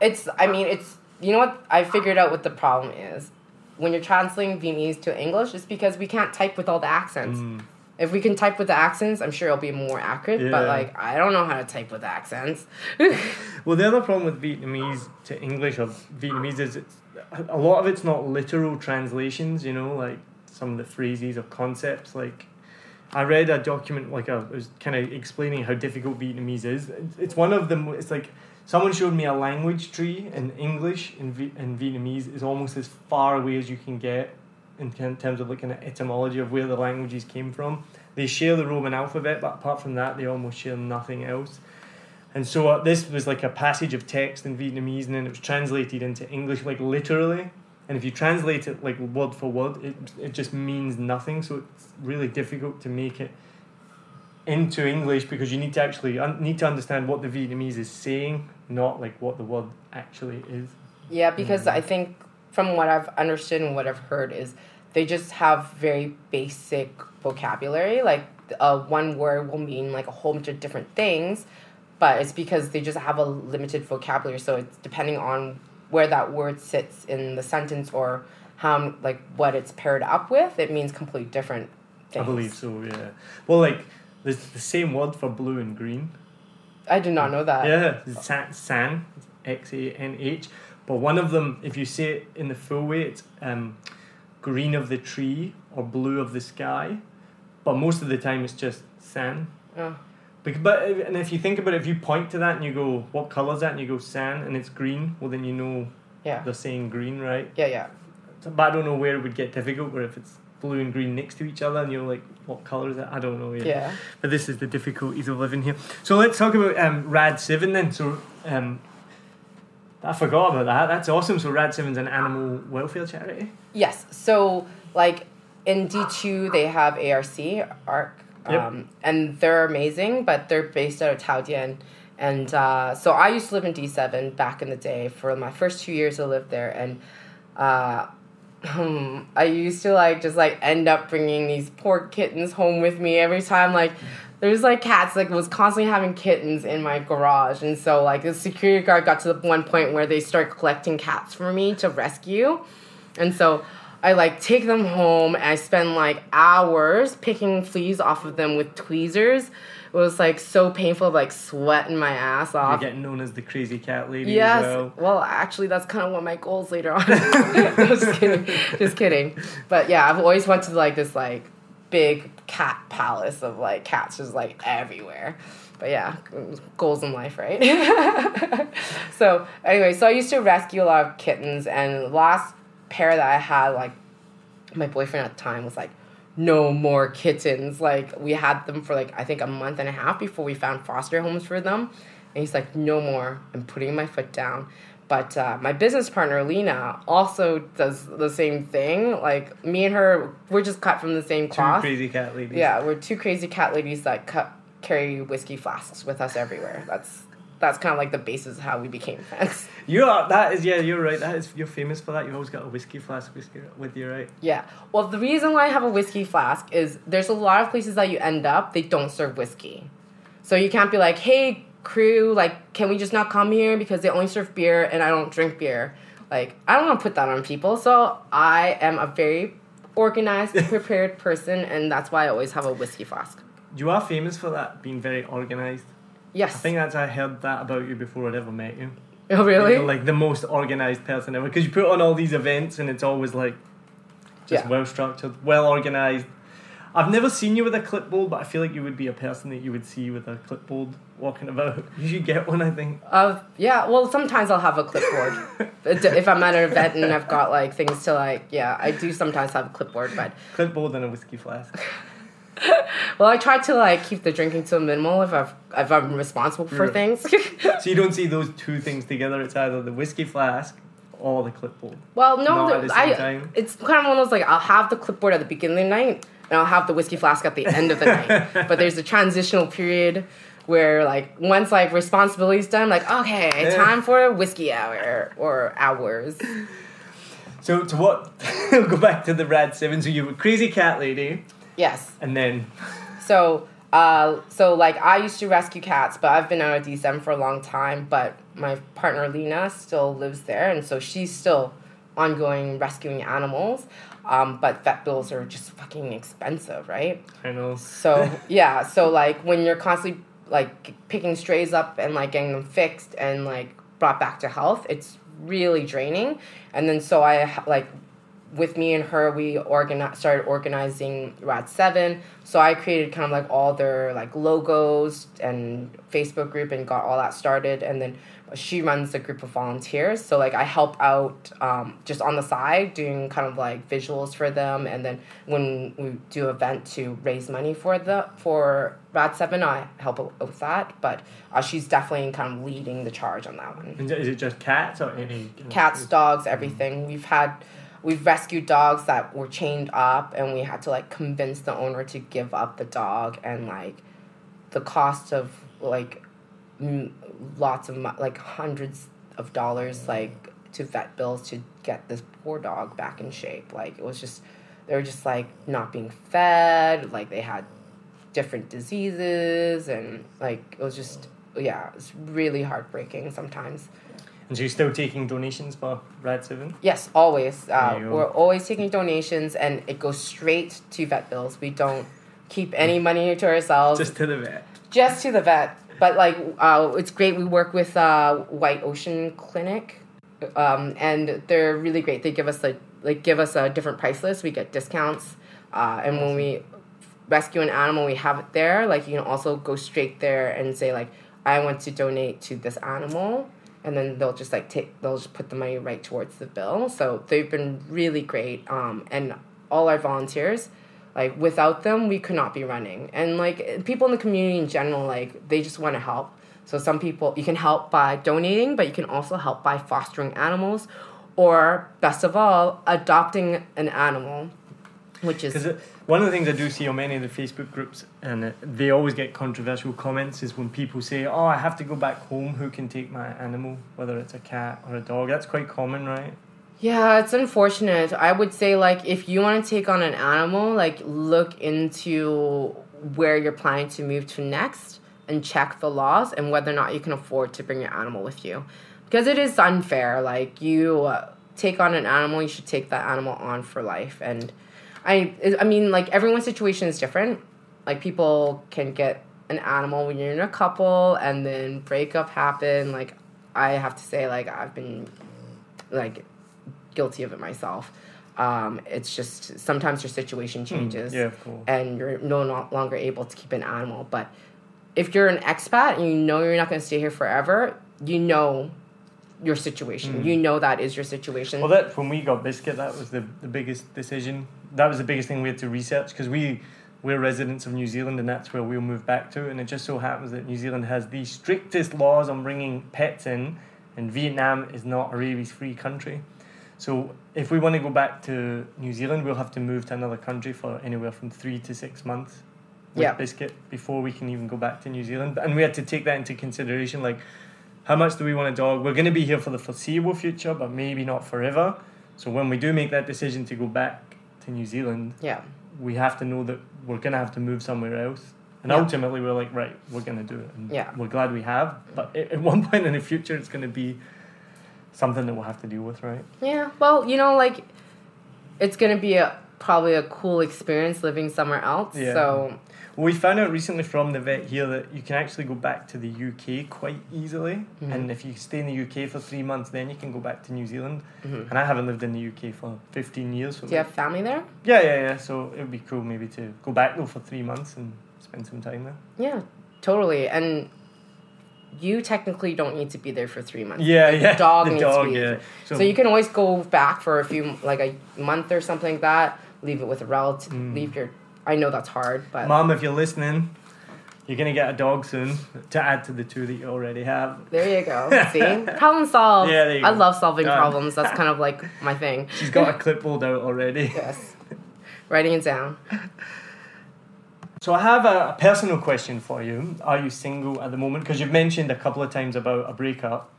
It's, I mean, it's, you know what? I figured out what the problem is. When you're translating Vietnamese to English, it's because we can't type with all the accents. Mm. If we can type with the accents, I'm sure it'll be more accurate. But like, I don't know how to type with accents. Well, the other problem with Vietnamese to English or Vietnamese is it's a lot of it's not literal translations. You know, like some of the phrases or concepts. Like I read a document, like a, it was kind of explaining how difficult Vietnamese is. It's- It's one of them. It's like someone showed me a language tree in English and v- and Vietnamese is almost as far away as you can get in terms of looking at etymology of where the languages came from. They share the Roman alphabet, but apart from that, they almost share nothing else. And so uh, this was like a passage of text in Vietnamese, and then it was translated into English, like literally. And if you translate it like word for word, it it just means nothing. So it's really difficult to make it into English because you need to actually un- need to understand what the Vietnamese is saying, not like what the word actually is. Yeah, because I think from what I've understood and what I've heard is they just have very basic vocabulary. Like uh, one word will mean like a whole bunch of different things, but it's because they just have a limited vocabulary. So it's depending on where that word sits in the sentence or how like what it's paired up with. It means completely different. Things. I believe so. Yeah. Well, like there's the same word for blue and green. I did not know that. Yeah, xanh, xanh X A N H. But one of them, if you say it in the full way, it's um, green of the tree or blue of the sky. But most of the time, it's just sand. Oh. Bec- But and if you think about it, if you point to that and you go, "What color is that?" and you go sand, and it's green, well then you know Yeah. they're saying green, right? Yeah. Yeah. So, but I don't know where it would get difficult, where if it's blue and green next to each other, and you're like, "What color is that?" I don't know. Yeah. But this is the difficulties of living here. So let's talk about um, Rad Seven then. So um, I forgot about that. That's awesome. So Rad Seven's an animal welfare charity. Yes. So like in D two they have ARC ARC, Yep. um, and they're amazing, but they're based out of Thao Dien. And uh, so I used to live in D seven back in the day. For my first two years, I lived there, and uh, hmm, I used to like just like end up bringing these poor kittens home with me every time. Like there's like cats like was constantly having kittens in my garage, and so like the security guard got to the one point where they start collecting cats for me to rescue. And so I like take them home and I spend like hours picking fleas off of them with tweezers. It was like so painful, like sweating my ass off. You're getting known as the crazy cat lady Yes. as well. Well, actually, that's kind of what my goals later on. just kidding. Just kidding. But yeah, I've always wanted like this like big cat palace of like cats just like everywhere. But yeah, goals in life, right? so anyway, so I used to rescue a lot of kittens, and the last pair that I had, like my boyfriend at the time was like, no more kittens. Like we had them for like I think a month and a half before we found foster homes for them. And he's like, no more. I'm putting my foot down. But uh, my business partner Lena also does the same thing. Like me and her, we're just cut from the same Two cloth. crazy cat ladies. Yeah, we're two crazy cat ladies that cut, carry whiskey flasks with us everywhere. That's that's kind of like the basis of how we became friends. You are. That is. Yeah, you're right. That is. You're famous for that. You always got a whiskey flask whiskey with you, right? Yeah. Well, the reason why I have a whiskey flask is there's a lot of places that you end up they don't serve whiskey, so you can't be like, hey crew, like, can we just not come here because they only serve beer and I don't drink beer. Like, I don't want to put that on people, so I am a very organized, prepared person, and that's why I always have a whiskey flask. You are famous for that, being very organized. Yes. I think that's I heard that about you before I'd ever met you. oh, really? You're like the most organized person ever because you put on all these events and it's always like just Yeah. well structured, well organized. I've never seen you with a clipboard, but I feel like you would be a person that you would see with a clipboard walking about. You should get one, I think. Uh, yeah, well, sometimes I'll have a clipboard. If I'm at an event and I've got like things to like, yeah, I do sometimes have a clipboard, but Clipboard and a whiskey flask. well, I try to like keep the drinking to a minimal if I've if I'm responsible for Yeah. things. so you don't see those two things together. It's either the whiskey flask or the clipboard? Well, no, Not the- at the same I. time? It's kind of one of those like I'll have the clipboard at the beginning of the night, and I'll have the whiskey flask at the end of the night. But there's a transitional period where like once like responsibility's done, like okay, Yeah. time for a whiskey hour or hours. So to what? we'll go back to the Rad Seven. So you were crazy cat lady, Yes. and then So, uh, so like I used to rescue cats, but I've been out of DSM for a long time. But my partner Lena still lives there, and so she's still ongoing rescuing animals. Um, but vet bills are just fucking expensive, right? I know. So yeah, so like when you're constantly like picking strays up and like getting them fixed and like brought back to health, it's really draining. And then so I like with me and her we organi- started organizing Rad 7. So I created kind of like all their like logos and Facebook group and got all that started and then she runs a group of volunteers. So like I help out um, just on the side doing kind of like visuals for them and then when we do an event to raise money for the for Rad 7 I help out with that. But uh, she's definitely kind of leading the charge on that one Is it just cats or any? cats, dogs, everything. We've had we've rescued dogs that were chained up and we had to like convince the owner to give up the dog and like the cost of like m- lots of mo- like hundreds of dollars like to vet bills to get this poor dog back in shape like it was just they were just like not being fed like they had different diseases and like it was just yeah it's really heartbreaking sometimes And so you're still taking donations for Rad Seven? Yes, always. Uh, There you go. we're always taking donations, and it goes straight to vet bills. We don't keep any money to ourselves, Just to the vet. just to the vet. But like, uh, it's great. We work with uh, White Ocean Clinic, um, and they're really great. They give us like like give us a different price list. We get discounts, uh, and when we rescue an animal, we have it there. Like you can also go straight there and say like, I want to donate to this animal, and then they'll just like take they'll just put the money right towards the bill. So they've been really great, um, and all our volunteers. Like without them, we could not be running. And like people in the community in general, like they just want to help. So some people you can help by donating, but you can also help by fostering animals, or best of all, adopting an animal, which is uh, one of the things I do see on many of the Facebook groups, and uh, they always get controversial comments, is when people say, "Oh, I have to go back home. Who can take my animal, whether it's a cat or a dog?" That's quite common, right? Yeah, it's unfortunate. I would say like if you want to take on an animal, like look into where you're planning to move to next and check the laws and whether or not you can afford to bring your animal with you. Because it is unfair. Like you uh, take on an animal, you should take that animal on for life. And I I mean like everyone's situation is different. Like people can get an animal when you're in a couple and then breakup happen. Like I have to say like I've been like guilty of it myself. Um, it's just sometimes your situation changes Hmm, Yeah, course. and you're no no longer able to keep an animal. But if you're an expat and you know you're not going to stay here forever, you know your situation. You know that is your situation. Hmm. Well, that when we got Biscuit, that was the, the biggest decision. That was the biggest thing we had to research because we we're residents of New Zealand and that's where we'll move back to. And it just so happens that New Zealand has the strictest laws on bringing pets in, and Vietnam is not a rabies-free country. So if we want to go back to New Zealand, we'll have to move to another country for anywhere from three to six months with Yeah. Biscuit before we can even go back to New Zealand. And we had to take that into consideration, like how much do we want a dog? We're going to be here for the foreseeable future, but maybe not forever. So when we do make that decision to go back to New Zealand, yeah. we have to know that we're going to have to move somewhere else. And Yeah. ultimately, we're like, right, we're going to do it. And Yeah. we're glad we have. But at at one point in the future, it's going to be something that we'll have to deal with, right? Yeah. Well, you know, like it's going to be a probably a cool experience living somewhere else. Yeah. So Well, we found out recently from the vet here that you can actually go back to the UK quite easily. Mhm. And if you stay in the UK for three months, then you can go back to New Zealand. Mhm. And I haven't lived in the UK for 15 years. So do you have family there? Yeah, yeah, yeah. So it would be cool maybe to go back though for three months and spend some time there. Yeah, totally. And you technically don't need to be there for three months. Yeah, yeah. The dog the needs to be yeah. there. So, you can always go back for a few, like a month or something like that. Leave it with a relative. Mm. Leave your. I know that's hard, but Mom, if you're listening, You're gonna get a dog soon to add to the two that you already have. There you go. See, problem solved. Yeah, I go. love solving Done. problems. That's kind of like my thing. She's got a clipboard out already. Yes, writing it down. So I have a, personal question for you. Are you single at the moment? Because you've mentioned a couple of times about a breakup.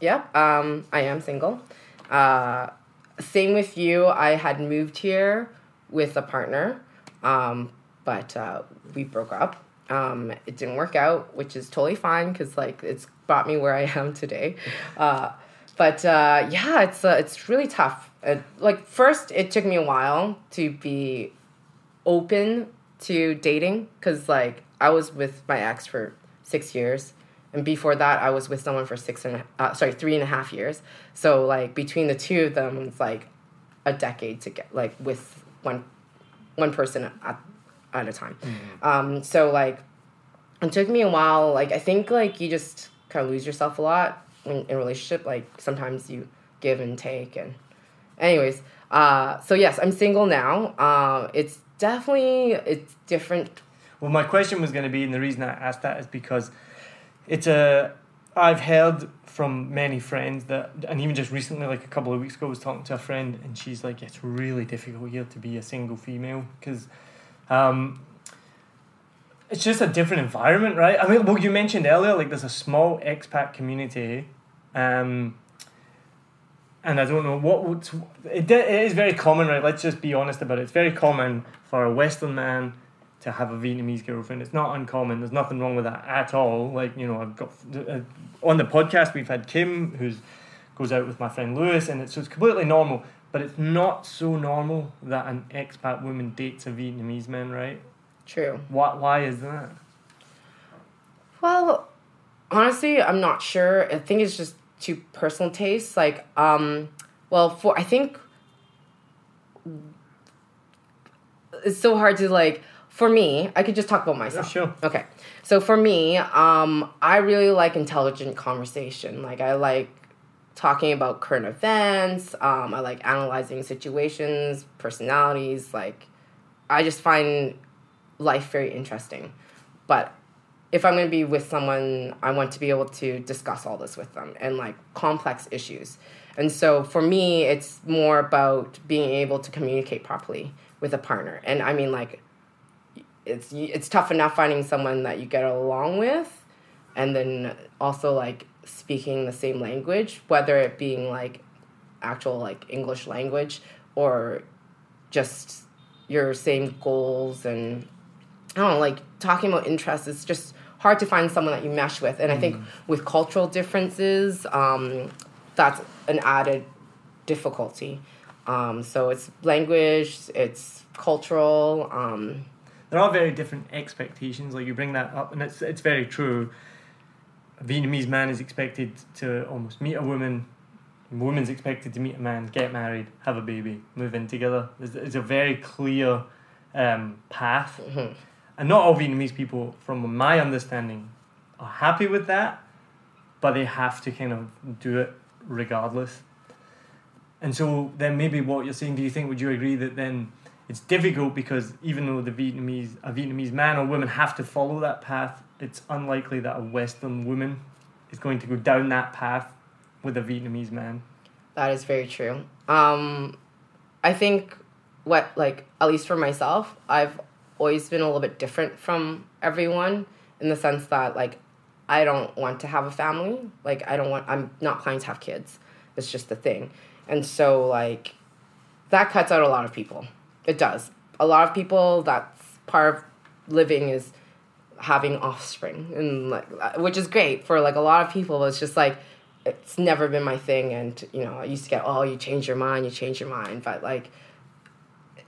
Yeah, um, I am single. Uh, same with you. I had moved here with a partner, um, but uh, we broke up. Um, it didn't work out, which is totally fine because like it's brought me where I am today. Uh, but uh, yeah, it's uh, it's really tough. Uh, like first, it took me a while to be open to dating because like I was with my ex for six years, and before that I was with someone for six and a- uh, sorry three and a half years. So like between the two of them, it's like a decade to get like with one one person at at a time. Um, so like it took me a while. Like I think like you just kind of lose yourself a lot in, in relationship. Like sometimes you give and take and anyways uh so yes i'm single now uh it's definitely it's different Well, my question was going to be, and the reason I asked that is because it's a. I've heard from many friends that, and even just recently, like a couple of weeks ago, I was talking to a friend, and she's like, "It's really difficult here to be a single female because, um, it's just a different environment, right? I mean, well, you mentioned earlier, like there's a small expat community, um, and I don't know what would it, it is very common, right? Let's just be honest about it. It's very common for a Western man to have a Vietnamese girlfriend. It's not uncommon. There's nothing wrong with that at all. Like you know, I've got uh, on the podcast we've had Kim, who's goes out with my friend Lewis, and it's so it's completely normal. But it's not so normal that an expat woman dates a Vietnamese man, right? true Why? Why is that? well honestly i'm not sure i think it's just to personal tastes like um well for i think it's so hard to like for me i could just talk about myself sure. Okay. So for me, um, I really like intelligent conversation. Like I like talking about current events. Um, I like analyzing situations, personalities. Like I just find life very interesting. But if I'm going to be with someone, I want to be able to discuss all this with them and like complex issues. And so for me, it's more about being able to communicate properly with a partner. And I mean, like, it's it's tough enough finding someone that you get along with and then also like speaking the same language whether it being like actual like english language or just your same goals and i don't know like talking about interests it's just hard to find someone that you mesh with and i think with cultural differences um, that's an added difficulty um, so it's language it's cultural um, there are very different expectations. Like you bring that up, and it's it's very true. A Vietnamese man is expected to almost meet a woman. A woman's expected to meet a man, get married, have a baby, move in together. It's, it's a very clear um, path, and not all Vietnamese people, from my understanding, are happy with that, but they have to kind of do it regardless. And so then maybe what you're saying, do you think would you agree that then it's difficult because even though the Vietnamese a Vietnamese man or woman have to follow that path, it's unlikely that a Western woman is going to go down that path with a Vietnamese man. That is very true. Um, I think what like at least for myself, I've always been a little bit different from everyone in the sense that like I don't want to have a family. Like I don't want. I'm not planning to have kids. It's just the thing, and so like that cuts out a lot of people. It does. A lot of people. That's part of living is having offspring and like which is great for like a lot of people it's just like it's never been my thing and you know i used to get oh you change your mind you change your mind but like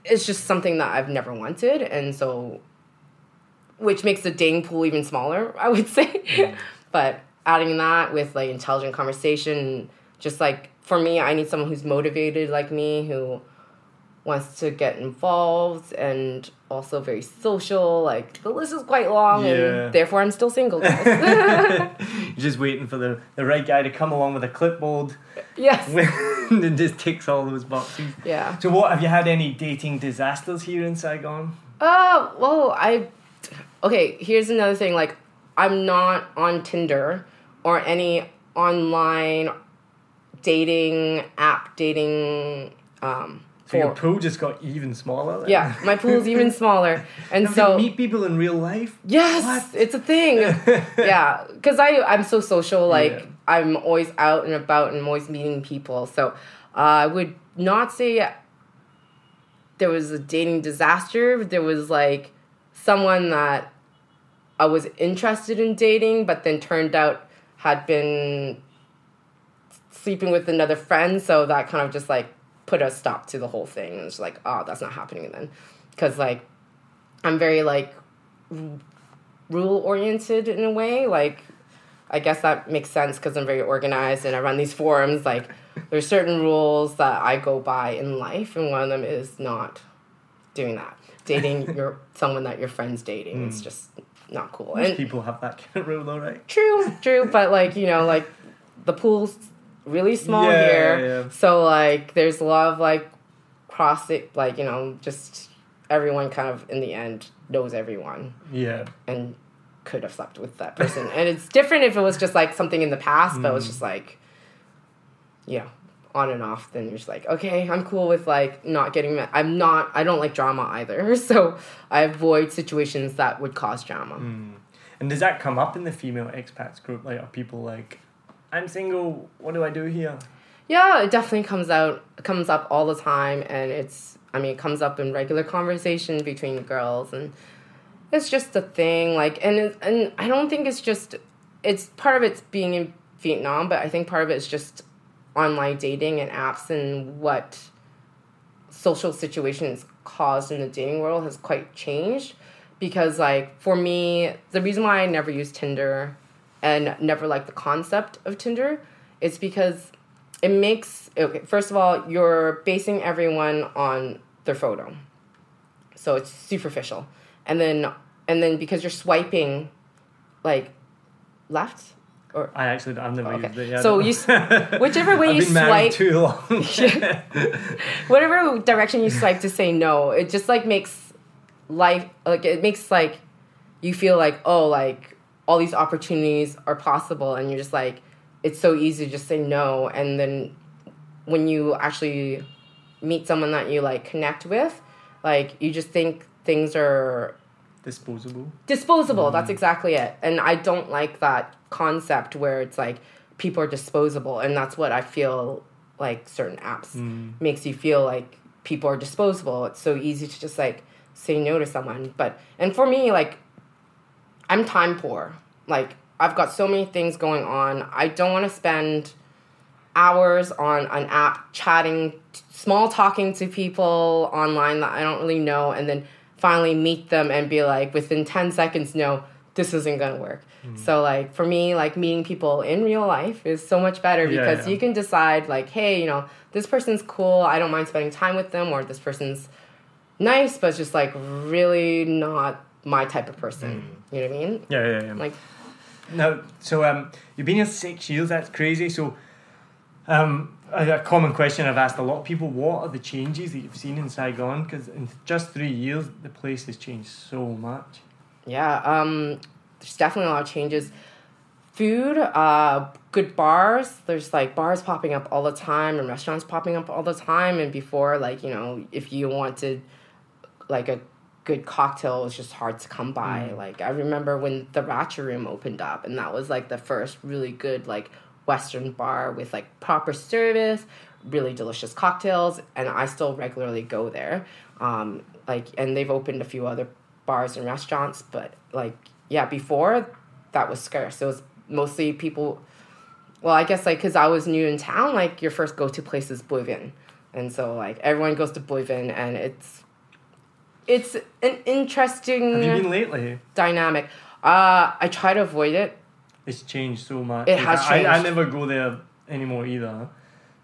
it's just something that i've never wanted and so which makes the dating pool even smaller i would say. Mm. But adding that with like intelligent conversation just like for me i need someone who's motivated like me who wants to get involved and also very social like the list is quite long Yeah. and therefore i'm still single just waiting for the, the right guy to come along with a clipboard yes and just ticks all those boxes. yeah So what have you had any dating disasters here in Saigon? Uh, well, I, okay, here's another thing. Like, I'm not on Tinder or any online dating app dating um So your pool just got even smaller. Then. yeah, my pool's even smaller, and Have so you meet people in real life. yes, What? it's a thing. yeah, because I I'm so social. Like Yeah. I'm always out and about, and I'm always meeting people. So uh, I would not say there was a dating disaster. But there was like someone that I was interested in dating, but then turned out had been sleeping with another friend. So that kind of just like put a stop to the whole thing. And It's like, oh, that's not happening then, because like I'm very like rule oriented in a way. Like, I guess that makes sense because I'm very organized and I run these forums. Like, there's certain rules that I go by in life, and one of them is not doing that. Dating your someone that your friend's dating. It's hmm. just not cool. Most And people have that kind of rule, though, right? true, true, but like you know, like the pool's really small Yeah, here, yeah, so like there's a lot of like cross it, like you know, just everyone kind of in the end knows everyone Yeah. and could have slept with that person. and it's different if it was just like something in the past, but it Mm. was just like, you know, on and off. Then you're just like, okay, I'm cool with like not getting. Ma- I'm not. I don't like drama either, so I avoid situations that would cause drama. Mm. And does that come up in the female expats group? Like, are people like, I'm single, what do I do here? Yeah, it definitely comes out comes up all the time and it's I mean it comes up in regular conversation between girls and it's just a thing like and it, and I don't think it's just it's part of it's being in Vietnam, but I think part of it is just online dating and apps and what social situations caused in the dating world has quite changed because like for me the reason why I never used Tinder and never liked the concept of Tinder is because it makes okay first of all you're basing everyone on their photo so it's superficial and then and then because you're swiping like left or I actually, I've never oh, Okay. used it. Yeah, So you whichever way you swipe- too long. whatever direction you swipe to say no it just like makes life like it makes like you feel like oh like all these opportunities are possible and you're just like it's so easy to just say no and then when you actually meet someone that you like connect with like you just think things are Disposable. disposable that's mm. exactly it. And i don't like that concept where it's like people are disposable and that's what i feel like certain apps mm. makes you feel like people are disposable. It's so easy to just like say no to someone. But and for me like i'm time poor. Like i've got so many things going on. I don't want to spend hours on an app chatting small talking to people online that i don't really know and then finally meet them and be like within 10 seconds no this isn't going to work hmm. so like for me like meeting people in real life is so much better because yeah. you can decide like hey you know this person's cool. I don't mind spending time with them or this person's nice but just like really not my type of person hmm. You know what i mean Yeah, yeah, yeah. like No, so um, you've been here six years. That's crazy. So, um, a, common question I've asked a lot of people: What are the changes that you've seen in Saigon? Because in just three years, the place has changed so much. Yeah, um, there's definitely a lot of changes. Food, uh, good bars. There's like bars popping up all the time and restaurants popping up all the time. And before, like, you know, if you wanted like a good cocktail, was just hard to come by. Like, I remember when the Racha Room opened up, and that was like the first really good, like, Western bar with like proper service, really delicious cocktails, and I still regularly go there. Um, like, and they've opened a few other bars and restaurants, but like, yeah, before that was scarce. It was mostly people. Well, I guess like because I was new in town, like your first go to place is Bui Vien, and so like everyone goes to Bui Vien, and it's it's an interesting Have you been lately? dynamic. Uh, I try to avoid it. It's changed so much. It has I, I changed. never go there anymore either.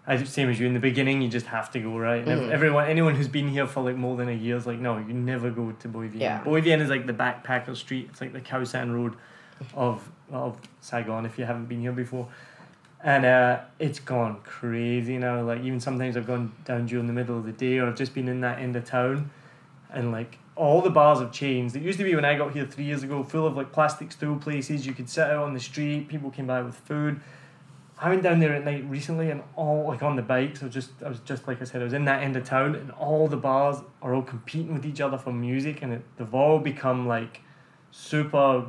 I same as you. In the beginning, you just have to go right. Mhm. Everyone, anyone who's been here for like more than a year is like, no, you never go to Bui Vien. Yeah. Vien is like the backpacker street. It's like the Khao San Road of of Saigon. If you haven't been here before, and uh, it's gone crazy now. Like even sometimes I've gone down during the middle of the day, or I've just been in that end of town, and like all the bars have changed. It used to be when I got here three years ago, full of like plastic stool places. You could sit out on the street. People came by with food. I went down there at night recently, and all like on the bikes. I was just, I was just like I said, I was in that end of town, and all the bars are all competing with each other for music, and it, they've all become like super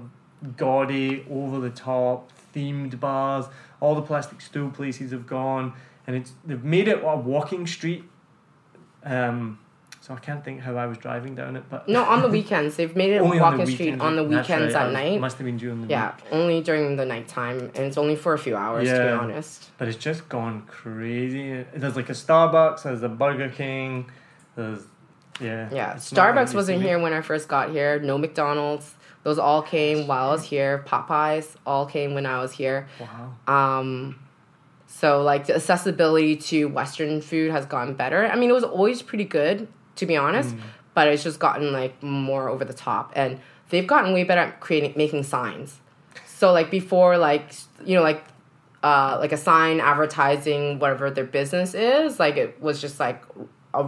gaudy, over the top, themed bars. All the plastic stool places have gone, and it's they've made it a walking street. Um, so I can't think how I was driving down it, but No, on the weekends they've made it only on the walking street weekends, on the weekends right, at night. Must have been during the Yeah, week. only during the nighttime, and it's only for a few hours to be Yeah. honest. But it's just gone crazy. There's like a Starbucks, there's a Burger King, there's yeah. Yeah, it's not what it Starbucks wasn't here when I first got here. No McDonald's. Those all came while I was here. Popeyes all came when I was here. Wow. Um, so like the accessibility to Western food has gotten better. I mean, it was always pretty good to be honest, but it's just gotten like more over the top, and they've gotten way better at creating making signs. So like before, like you know, like uh, like a sign advertising whatever their business is, like it was just like a,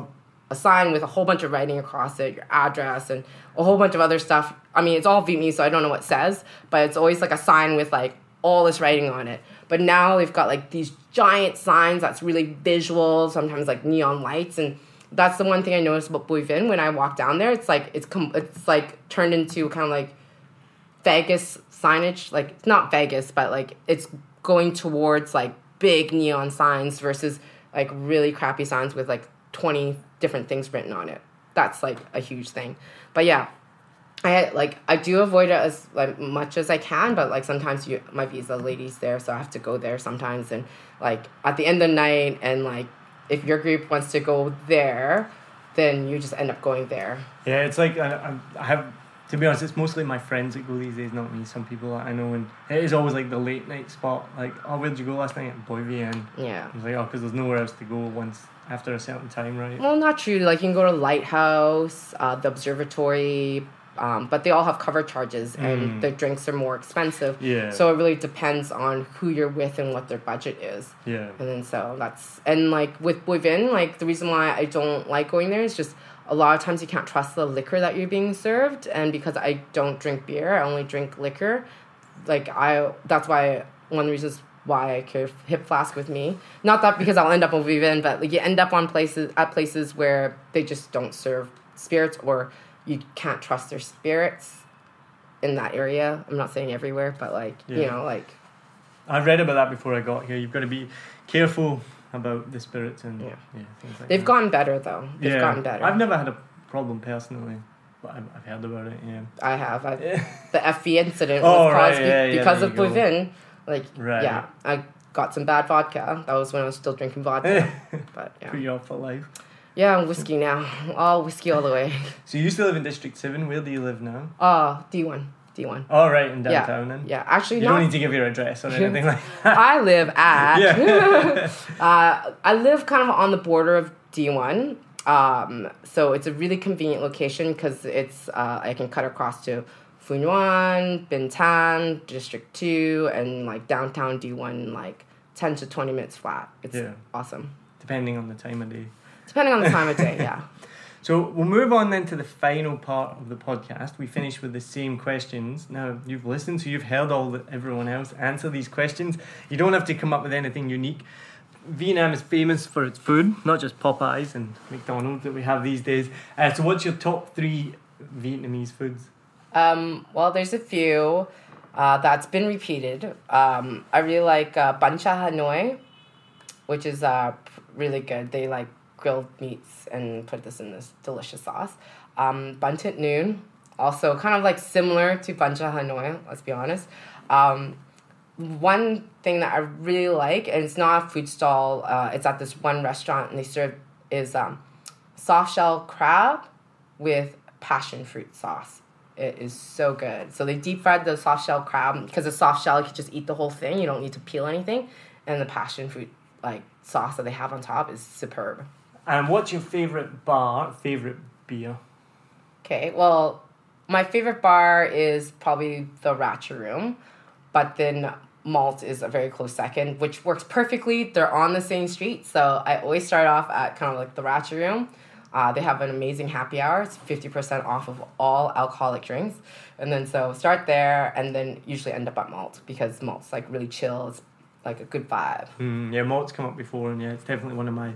a sign with a whole bunch of writing across it, your address, and a whole bunch of other stuff. I mean, it's all Vietnamese, so I don't know what it says, but it's always like a sign with like all this writing on it. But now they've got like these giant signs that's really visual, sometimes like neon lights, and that's the one thing I noticed about Bui when I walk down there. It's like it's com- it's like turned into kind of like Vegas signage. Like it's not Vegas, but like it's going towards like big neon signs versus like really crappy signs with like 20 different things written on it. That's like a huge thing. But yeah, I like I do avoid it as like much as I can, but like sometimes you my visa lady's there, so I have to go there sometimes. And like at the end of the night, and like if your group wants to go there, then you just end up going there. Yeah, it's like I, I- have. To be honest, it's mostly my friends that go these days, not me. Some people that I know, and it is always like the late night spot. Like, oh, where'd you go last night? At Bui Vien, Yeah. I was like, oh, because there's nowhere else to go once after a certain time, right? Well, not true. Like you can go to Lighthouse, uh, the observatory, um, but they all have cover charges, and Mm. the drinks are more expensive. Yeah. So it really depends on who you're with and what their budget is. Yeah. And then so that's and like with Bui Vien, like the reason why I don't like going there is just a lot of times you can't trust the liquor that you're being served, and because I don't drink beer, I only drink liquor. Like I, that's why one of the reasons why I carry hip flask with me. Not that because I'll end up on Bui Vien, but like you end up on places at places where they just don't serve spirits or you can't trust their spirits in that area. I'm not saying everywhere, but like you know, like I've read about that before I got here. You've got to be careful about the spirits and yeah, Yeah. things like they've that. gotten better though. They've yeah. gotten better. I've never had a problem personally, but I've, I've heard about it. Yeah. I have. I, the FV incident Oh, was right, caused be- yeah, yeah, because of. Bui Vien. Like, Right. yeah, I got some bad vodka. That was when I was still drinking vodka. but Put yeah, you off for life. Yeah, I'm whiskey now. All whiskey all the way. So you still live in District Seven. Where do you live now? Oh, D one, D one. Oh, right, in Yeah, downtown. Then yeah. Actually, you not. don't need to give your address or anything like that. I live at. yeah. Uh, I live kind of on the border of D1. Um, so it's a really convenient location because it's uh, I can cut across to Phu Nhuan, Binh Thanh, District 2, and like downtown D1 like 10 to 20 minutes flat. It's Yeah. awesome. Depending on the time of day. Depending on the time of day, yeah. So we'll move on then to the final part of the podcast. We finish with the same questions. Now you've listened, so you've heard all the, everyone else answer these questions. You don't have to come up with anything unique. Vietnam is famous for its food, not just Popeyes and McDonald's that we have these days. Uh, so what's your top three Vietnamese foods? Um, well, there's a few uh, that's been repeated. Um, I really like uh, Bánh Cha Hanoi, which is uh, really good. They like grilled meats and put this in this delicious sauce. Um, Bun Thit Nuong, also kind of like similar to Bánh Cha Hanoi, let's be honest. Um, one thing that I really like, and it's not a food stall, uh, it's at this one restaurant, and they serve is um, soft shell crab with passion fruit sauce. It is so good. So they deep fried the soft shell crab because the soft shell you can just eat the whole thing. You don't need to peel anything, and the passion fruit like sauce that they have on top is superb. And what's your favorite bar, favorite beer? Okay, well, my favorite bar is probably the Racha Room, but then Malt is a very close second, which works perfectly. They're on the same street, so I always start off at kind of like the Racha Room. Uh, they have an amazing happy hour. It's 50% off of all alcoholic drinks. And then so start there and then usually end up at Malt because Malt's like really chill. It's like a good vibe. Mm, yeah, Malt's come up before, and yeah, it's definitely one of my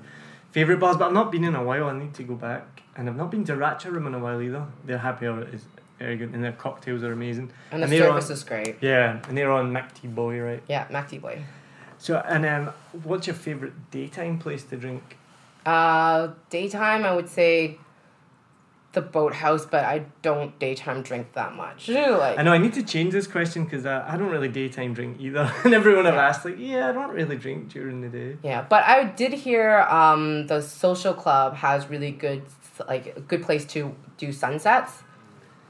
favourite bars. But I've not been in a while. I need to go back, and I've not been to Racha Room in a while either. Their happy hour is very good, and their cocktails are amazing. And the And they're service on- is great. Yeah, and they're on Mac Thi Buoi, right? Yeah, Mac Boy. So, and um, what's your favourite daytime place to drink? Uh, daytime, I would say the boathouse, but I don't daytime drink that much. Like, I know I need to change this question because uh, I don't really daytime drink either. and everyone I've asked, like, yeah, I don't really drink during the day. Yeah, but I did hear um, the social club has really good, like, a good place to do sunsets.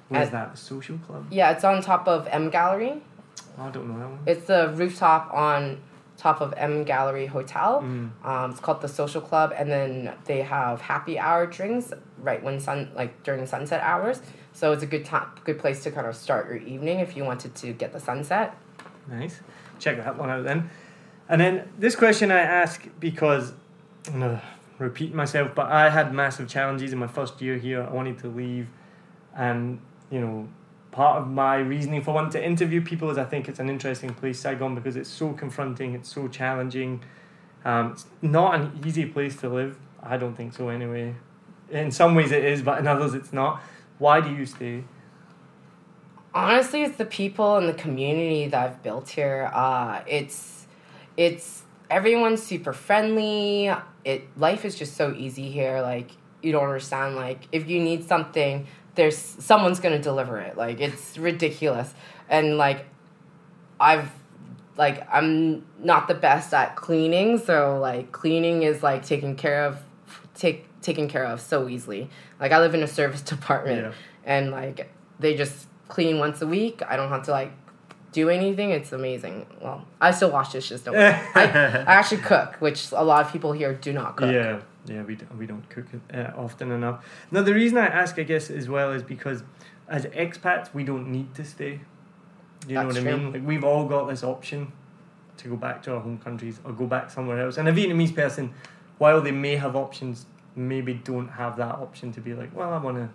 Where's Uh, that? Social club? Yeah, it's on top of M Gallery. Oh, I don't know that one. It's the rooftop on top of M Gallery Hotel. Mm. Um, it's called the Social Club, and then they have happy hour drinks right when sun, like during sunset hours. So it's a good time, good place to kind of start your evening if you wanted to get the sunset. Nice. Check that one out then. And then this question I ask because I'm gonna repeat myself, but I had massive challenges in my first year here. I wanted to leave, and you know, part of my reasoning for wanting to interview people is I think it's an interesting place, Saigon, because it's so confronting, it's so challenging. Um, it's not an easy place to live. I don't think so, anyway. In some ways it is, but in others it's not. Why do you stay? honestly it's the people and the community that i've built here uh, it's it's everyone's super friendly it life is just so easy here like you don't understand like if you need something there's someone's gonna deliver it like it's ridiculous and like i've like i'm not the best at cleaning so like cleaning is like taken care of take taken care of so easily like i live in a service department Yeah. and like they just clean once a week. I don't have to like do anything. It's amazing. Well, I still wash dishes. Don't. I, I actually cook, which a lot of people here do not cook. Yeah, yeah, we don't, we don't cook it uh, often enough. Now, the reason I ask, I guess, as well, is because as expats, we don't need to stay. Do you know That's what I mean? Like we've all got this option to go back to our home countries or go back somewhere else. And a Vietnamese person, while they may have options, maybe don't have that option to be like, well, I want to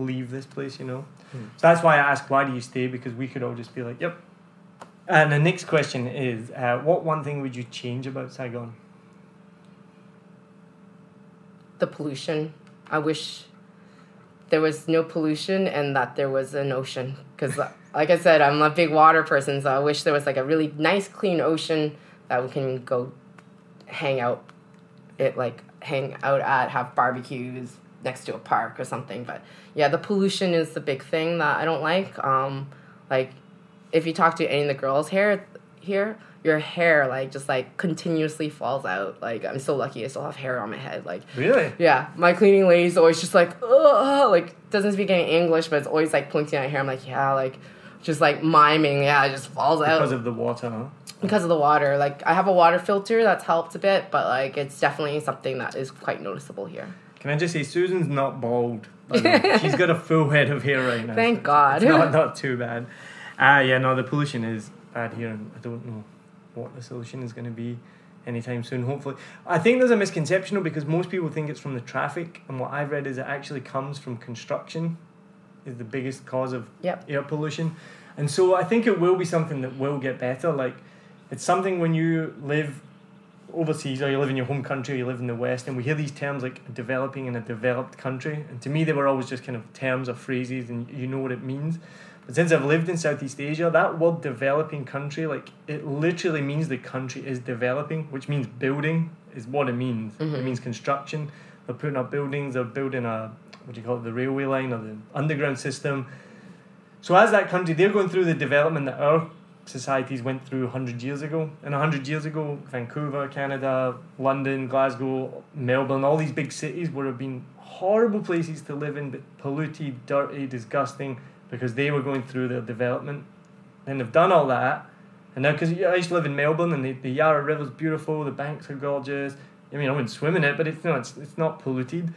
leave this place. You know. Hmm. So that's why I ask, why do you stay? Because we could all just be like, yep. And the next question is, uh, what one thing would you change about Saigon? The pollution. I wish there was no pollution and that there was an ocean. Because, like I said, I'm a big water person, so I wish there was like a really nice, clean ocean that we can go hang out. It like hang out at, have barbecues next to a park or something. But yeah, the pollution is the big thing that I don't like. Um, like if you talk to any of the girls here, here, your hair like just like continuously falls out. Like I'm so lucky I still have hair on my head. Like Really? yeah, my cleaning lady's always just like, ugh, like doesn't speak any English, but it's always like pointing at her. I'm like, yeah, like just like miming. Yeah, it just falls out Because of the water, huh? because of the water. Like I have a water filter that's helped a bit, but like it's definitely something that is quite noticeable here. Can I just say, Susan's not bald. by the way. She's got a full head of hair right now. Thank so God. It's not, not too bad. Ah, yeah, no, the pollution is bad here, and I don't know what the solution is going to be anytime soon, hopefully. I think there's a misconception, though, because most people think it's from the traffic, and what I've read is it actually comes from construction, is the biggest cause of Yep. air pollution. And so I think it will be something that will get better. Like, it's something when you live overseas or you live in your home country or you live in the West, and we hear these terms like developing in a developed country. And to me, they were always just kind of terms or phrases, and you know what it means. But since I've lived in Southeast Asia, that word developing country, like it literally means the country is developing, which means building is what it means. It Mhm. means construction. They're putting up buildings, they're building a, what do you call it, the railway line or the underground system. So as that country, they're going through the development that our societies went through 100 years ago. And 100 years ago, Vancouver, Canada, London, Glasgow, Melbourne, all these big cities would have been horrible places to live in, but polluted, dirty, disgusting, because they were going through their development. And they've done all that. And now, because I used to live in Melbourne, and the, the Yarra River's beautiful, the banks are gorgeous. I mean, I wouldn't swim in it, but it's, no, it's, it's not polluted.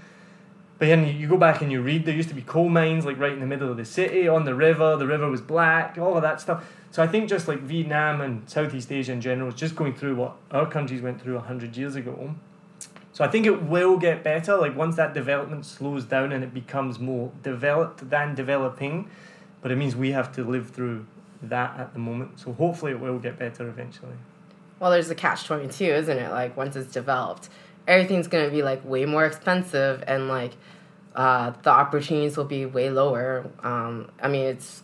But then you, you go back and you read, there used to be coal mines like right in the middle of the city, on the river, the river was black, all of that stuff. So I think just like Vietnam and Southeast Asia in general is just going through what our countries went through 100 years ago. So I think it will get better. Like once that development slows down and it becomes more developed than developing, but it means we have to live through that at the moment. So hopefully it will get better eventually. Well, there's the catch 22, isn't it? Like, once it's developed, everything's going to be like way more expensive and like uh, the opportunities will be way lower. Um, I mean, it's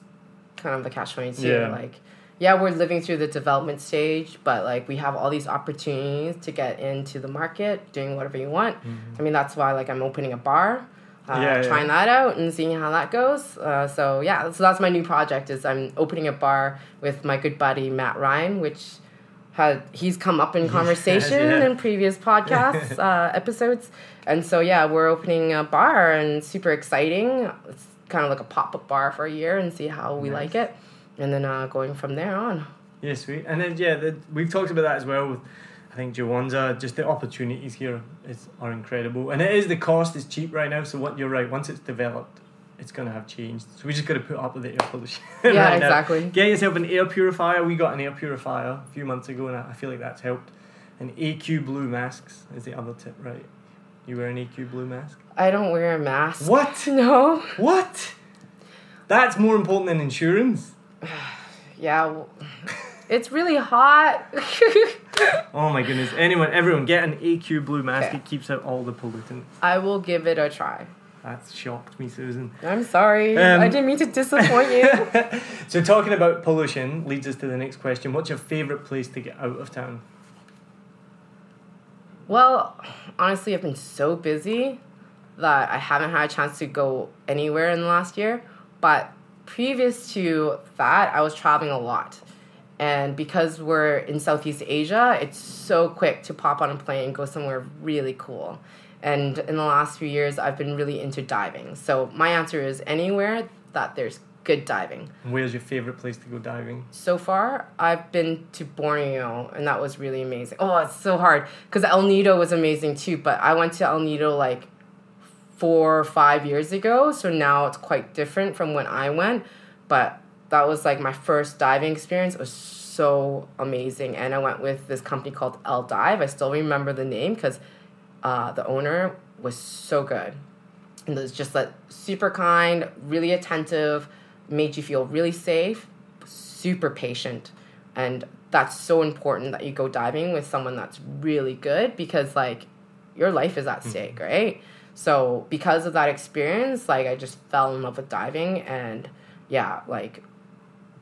kind of a catch 22. Yeah. Like, yeah, we're living through the development stage, but like we have all these opportunities to get into the market, doing whatever you want. I mean, that's why like I'm opening a bar. Uh, Mm-hmm. Yeah, yeah. trying that out and seeing how that goes. Uh, so yeah, so that's my new project. Is I'm opening a bar with my good buddy Matt Ryan, which had he's come up in conversation yeah. in previous podcast uh, episodes, and so yeah, we're opening a bar and super exciting. It's kind of like a pop up bar for a year and see how we Nice. like it, and then uh, going from there on. Yeah, sweet. And then yeah, the, we've talked about that as well with I think Jawanza, just the opportunities here is are incredible. And it is the cost is cheap right now, so what you're right, once it's developed, it's gonna have changed. So we just gotta put up with the air pollution. Yeah, right now. exactly. Get yourself an air purifier. We got an air purifier a few months ago and I feel like that's helped. And AQ blue masks is the other tip, right? You wear an AQ blue mask? I don't wear a mask. What? No. What? That's more important than insurance. Yeah. well, It's really hot. Oh my goodness. Anyone, everyone, get an AQ blue mask. Okay. It keeps out all the pollutants. I will give it a try. That's shocked me, Susan. I'm sorry. Um, I didn't mean to disappoint you. so, talking about pollution leads us to the next question. What's your favourite place to get out of town? Well, honestly, I've been so busy that I haven't had a chance to go anywhere in the last year. But previous to that, I was traveling a lot. And because we're in Southeast Asia, it's so quick to pop on a plane and go somewhere really cool. And in the last few years, I've been really into diving. So my answer is anywhere that there's good diving. Where's your favourite place to go diving? So far, I've been to Borneo, and that was really amazing. Oh, it's so hard because El Nido was amazing too. But I went to El Nido like four or five years ago, so now it's quite different from when I went. But that was like my first diving experience. It was so amazing, and I went with this company called L Dive. I still remember the name because uh, the owner was so good and was just like super kind, really attentive, made you feel really safe, super patient. And that's so important that you go diving with someone that's really good because like your life is at stake, right? So because of that experience, like I just fell in love with diving and yeah, like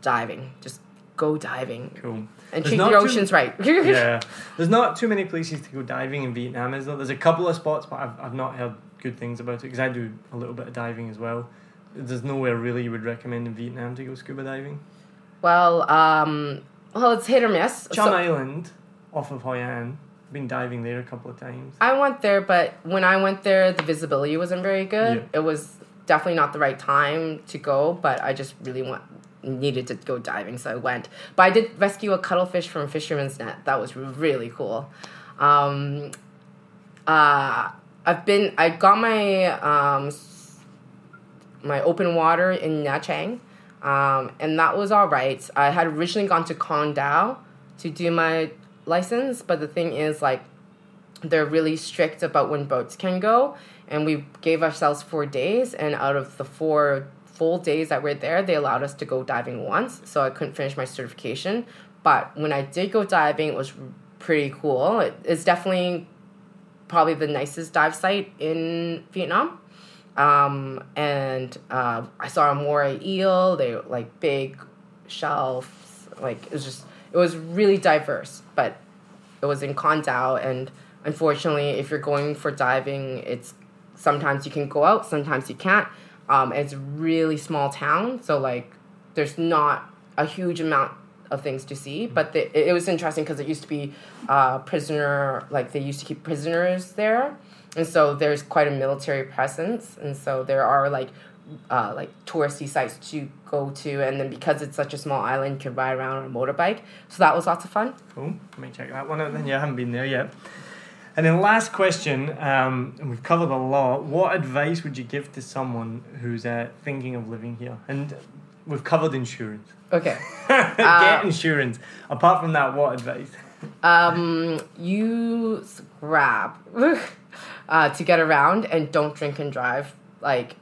diving. Just go diving. Cool. And There's treat your oceans right. yeah. There's not too many places to go diving in Vietnam, is there? There's a couple of spots, but I've, I've not heard good things about it because I do a little bit of diving as well. There's nowhere really you would recommend in Vietnam to go scuba diving. well, um well it's hit or miss. Cham So- Island, off of Hoi An. Been diving there a couple of times. I went there, but when I went there, the visibility wasn't very good. Yeah. It was definitely not the right time to go, but I just really want needed to go diving, so I went. But I did rescue a cuttlefish from a fisherman's net. That was really cool. Um, uh, I've been. I got my um, my open water in Nha Trang, um, and that was all right. I had originally gone to Con Dao to do my license, but the thing is, like, they're really strict about when boats can go, and we gave ourselves four days, and out of the four full days that we're there, they allowed us to go diving once, so I couldn't finish my certification. But when I did go diving, it was pretty cool. It, it's definitely probably the nicest dive site in Vietnam. Um, and uh, I saw a moray eel. They like big shells. Like it was just it was really diverse. But it was in Con Dao, and unfortunately, if you're going for diving, it's sometimes you can go out, sometimes you can't. Um, it's a really small town, so like there's not a huge amount of things to see. But the, it, it was interesting because it used to be uh, prisoner, like they used to keep prisoners there, and so there's quite a military presence, and so there are like uh, like touristy sites to go to, and then because it's such a small island, you can ride around on a motorbike. So that was lots of fun. Cool. Let me check that one out then. Yeah, I haven't been there yet. And then last question, um, and we've covered a lot. What advice would you give to someone who's uh, thinking of living here? And we've covered insurance. Okay. Get insurance. Apart from that, what advice? Um, use Grab. uh, to get around and don't drink and drive. Like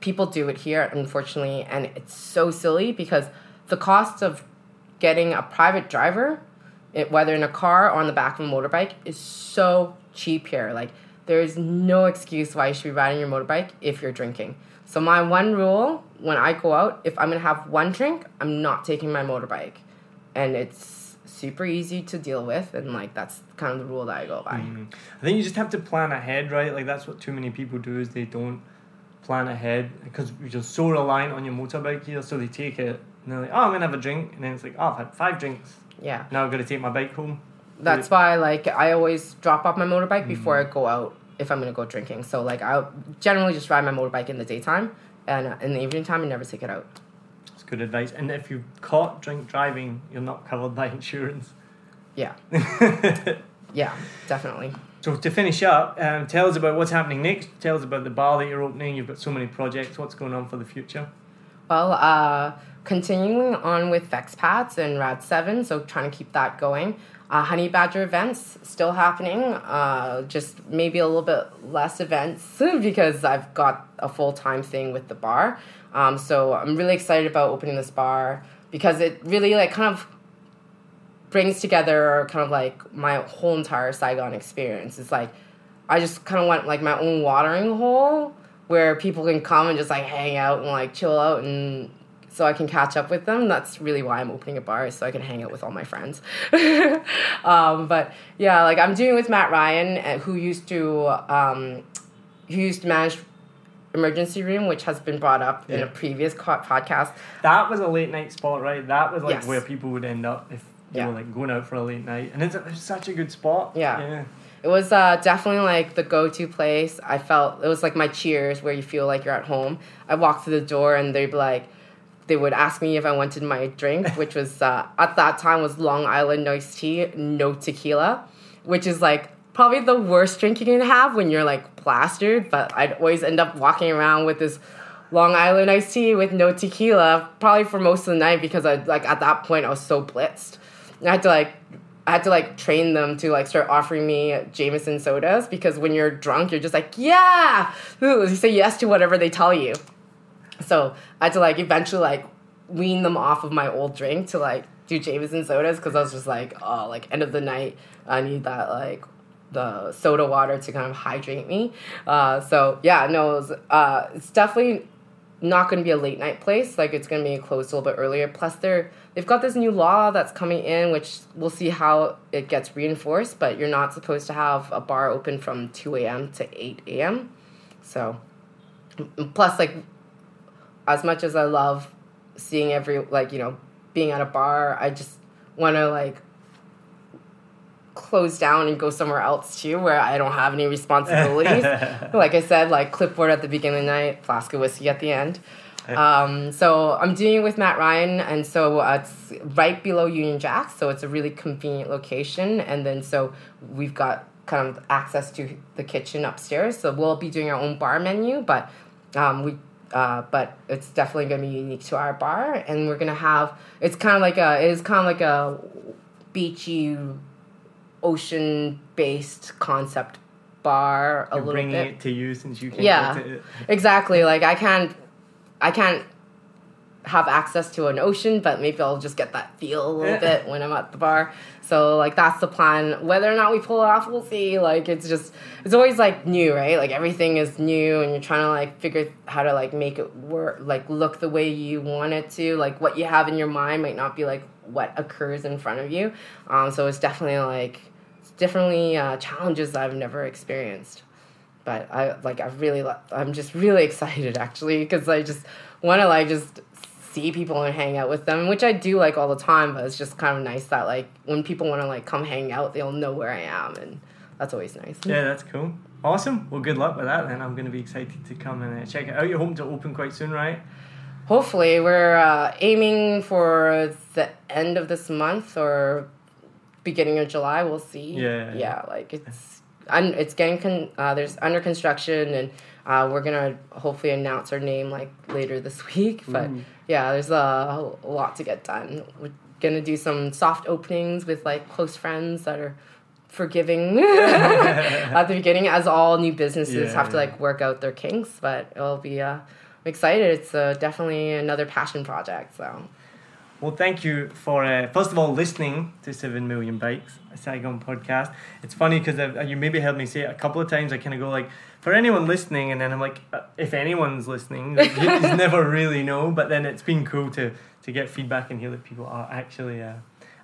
people do it here, unfortunately, and it's so silly because the cost of getting a private driver, it, whether in a car or on the back of a motorbike, is so cheap here. Like there is no excuse why you should be riding your motorbike if you're drinking. So my one rule when I go out, if I'm gonna have one drink, I'm not taking my motorbike, and it's super easy to deal with, and like that's kind of the rule that I go by. Mm. I think you just have to plan ahead, right? Like that's what too many people do is they don't plan ahead because you're just so reliant on your motorbike here. So they take it and they're like, oh, I'm gonna have a drink, and then it's like, oh, I've had five drinks. Yeah. Now I've got to take my bike home. That's why like I always drop off my motorbike before I go out if I'm gonna go drinking. So like I generally just ride my motorbike in the daytime and uh, in the evening time I never take it out. It's good advice. And if you're caught drink driving, you're not covered by insurance. Yeah. Yeah, definitely. So to finish up, um, tell us about what's happening next. Tell us about the bar that you're opening. You've got so many projects. What's going on for the future? Well, uh, continuing on with Fexpats and Rad Seven, so trying to keep that going. Uh, Honey Badger events still happening. Uh, just maybe a little bit less events because I've got a full time thing with the bar. Um, so I'm really excited about opening this bar because it really like kind of brings together kind of like my whole entire Saigon experience. It's like I just kind of want like my own watering hole where people can come and just like hang out and like chill out and so I can catch up with them. That's really why I'm opening a bar is so I can hang out with all my friends. um, but yeah, like I'm doing with Matt Ryan, uh, who used to um, who used to manage emergency room, which has been brought up in a previous co- podcast. That was a late night spot, right? That was like Yes. where people would end up if Yeah. like going out for a late night, and it's, it's such a good spot. Yeah. yeah. It was uh, definitely like the go-to place. I felt it was like my cheers where you feel like you're at home. I walked through the door and they'd be like, they would ask me if I wanted my drink, which was uh, at that time was Long Island iced tea, no tequila, which is like probably the worst drink you can have when you're like plastered. But I'd always end up walking around with this Long Island iced tea with no tequila, probably for most of the night because I like at that point I was so blitzed. I had to like I had to like train them to like start offering me Jameson sodas because when you're drunk, you're just like, yeah, you say yes to whatever they tell you. So I had to like eventually like wean them off of my old drink to like do Jameson sodas because I was just like, oh, like end of the night, I need that like the soda water to kind of hydrate me. Uh, so yeah, no, it was, uh, it's definitely not going to be a late night place. Like it's going to be closed a little bit earlier. Plus, they're they've got this new law that's coming in, which we'll see how it gets reinforced. But you're not supposed to have a bar open from two a.m. to eight a.m. So, plus like as much as I love seeing every like you know being at a bar, I just want to like close down and go somewhere else too where I don't have any responsibilities. like I said, like clipboard at the beginning of the night, flask of whiskey at the end. Um, so I'm doing it with Matt Ryan, and so uh, it's right below Union Jack, so it's a really convenient location. And then so we've got kind of access to the kitchen upstairs, so we'll be doing our own bar menu, but um, we. Uh, but it's definitely going to be unique to our bar, and we're going to have. It's kind of like a. It is kind of like a beachy, ocean-based concept bar. A You're little bringing bit. it to you since you can Yeah. go to it. Exactly. Like I can't, I can't have access to an ocean, but maybe I'll just get that feel a little bit when I'm at the bar. So like that's the plan. Whether or not we pull it off, we'll see. Like it's just, it's always like new, right? Like everything is new, and you're trying to like figure how to like make it work, like look the way you want it to. Like what you have in your mind might not be like what occurs in front of you. Um, so it's definitely like, it's definitely uh, challenges that I've never experienced but I like I really lo- I'm just really excited actually because I just want to like just see people and hang out with them, which I do like all the time. But it's just kind of nice that like when people want to like come hang out, they'll know where I am, and that's always nice. Yeah, that's cool. Awesome. Well, good luck with that. Then I'm going to be excited to come and uh, check it out. You're hoping to open quite soon, right? Hopefully, we're uh, aiming for the end of this month or beginning of July. We'll see. Yeah. yeah. Like it's un- it's getting con- uh, there's under construction and. Uh, we're gonna hopefully announce our name like later this week, but Ooh. yeah, there's a, a lot to get done. We're gonna do some soft openings with like close friends that are forgiving at the beginning, as all new businesses Yeah, have to yeah. like work out their kinks. But it'll be. Uh, I'm excited. It's uh, definitely another passion project. So Well, thank you for uh, first of all listening to Seven Million Bikes, a Saigon podcast. It's funny because you maybe heard me say it a couple of times. I kind of go like, for anyone listening, and then I'm like, uh, if anyone's listening, you just never really know. But then it's been cool to to get feedback and hear that people are actually. Uh,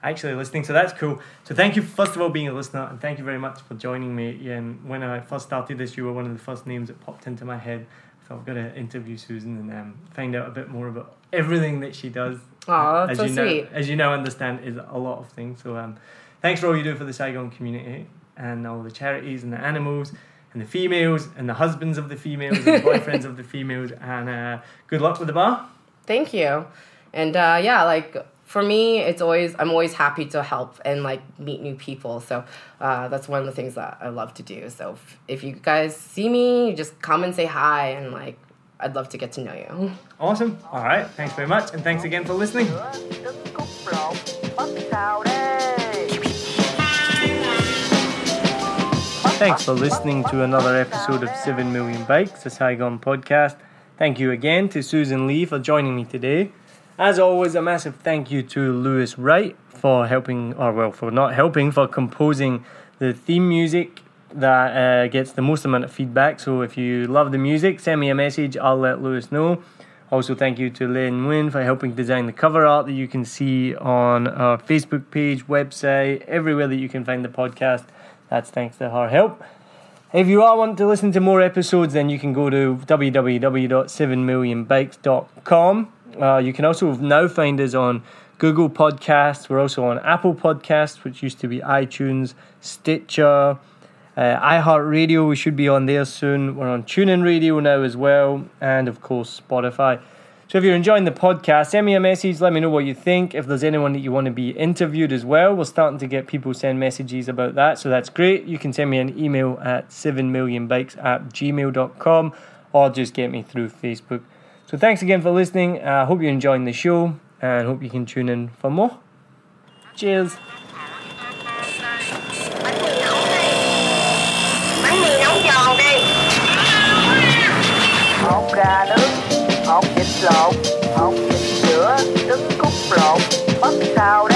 Actually listening, so that's cool. So thank you first of all being a listener, and thank you very much for joining me. And when I first started this, you were one of the first names that popped into my head. So I've got to interview Susan and um, find out a bit more about everything that she does oh, as so you sweet. Now, as you know, understand, is a lot of things. So um, thanks for all you do for the Saigon community and all the charities and the animals and the females and the husbands of the females and the boyfriends of the females. And uh, good luck with the bar. Thank you. And uh, yeah, like for me, it's always I'm always happy to help and like meet new people. So uh, that's one of the things that I love to do. So if, if you guys see me, just come and say hi, and like I'd love to get to know you. Awesome. All right. Thanks very much. And thanks again for listening. Thanks for listening to another episode of 7 Million Bikes, a Saigon podcast. Thank you again to Susan Li for joining me today. As always, a massive thank you to Lewis Wright for helping, or well, for not helping, for composing the theme music that uh, gets the most amount of feedback. So if you love the music, send me a message, I'll let Lewis know. Also, thank you to Lynn Nguyen for helping design the cover art that you can see on our Facebook page, website, everywhere that you can find the podcast. That's thanks to her help. If you are wanting to listen to more episodes, then you can go to www.7millionbikes.com. Uh, you can also now find us on Google Podcasts. We're also on Apple Podcasts, which used to be iTunes, Stitcher, uh, iHeartRadio. We should be on there soon. We're on TuneIn Radio now as well, and of course Spotify. So if you're enjoying the podcast, send me a message. Let me know what you think. If there's anyone that you want to be interviewed as well, we're starting to get people send messages about that. So that's great. You can send me an email at 7millionbikes at gmail.com or just get me through Facebook. So thanks again for listening. I uh, hope you're enjoying the show and hope you can tune in for more. Cheers. Bánh mì nấu giòn đi. Hột gà nướng hột vịt lộn hột vịt sữa, trứng cút lộn. Mất sao đó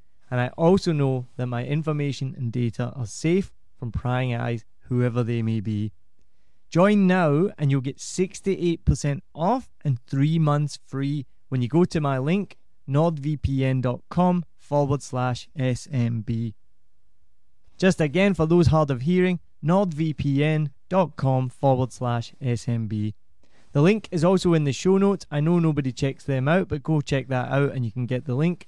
and I also know that my information and data are safe from prying eyes, whoever they may be. Join now, and you'll get 68% off and three months free when you go to my link, nordvpn.com forward slash SMB. Just again, for those hard of hearing, nordvpn.com forward slash SMB. The link is also in the show notes. I know nobody checks them out, but go check that out and you can get the link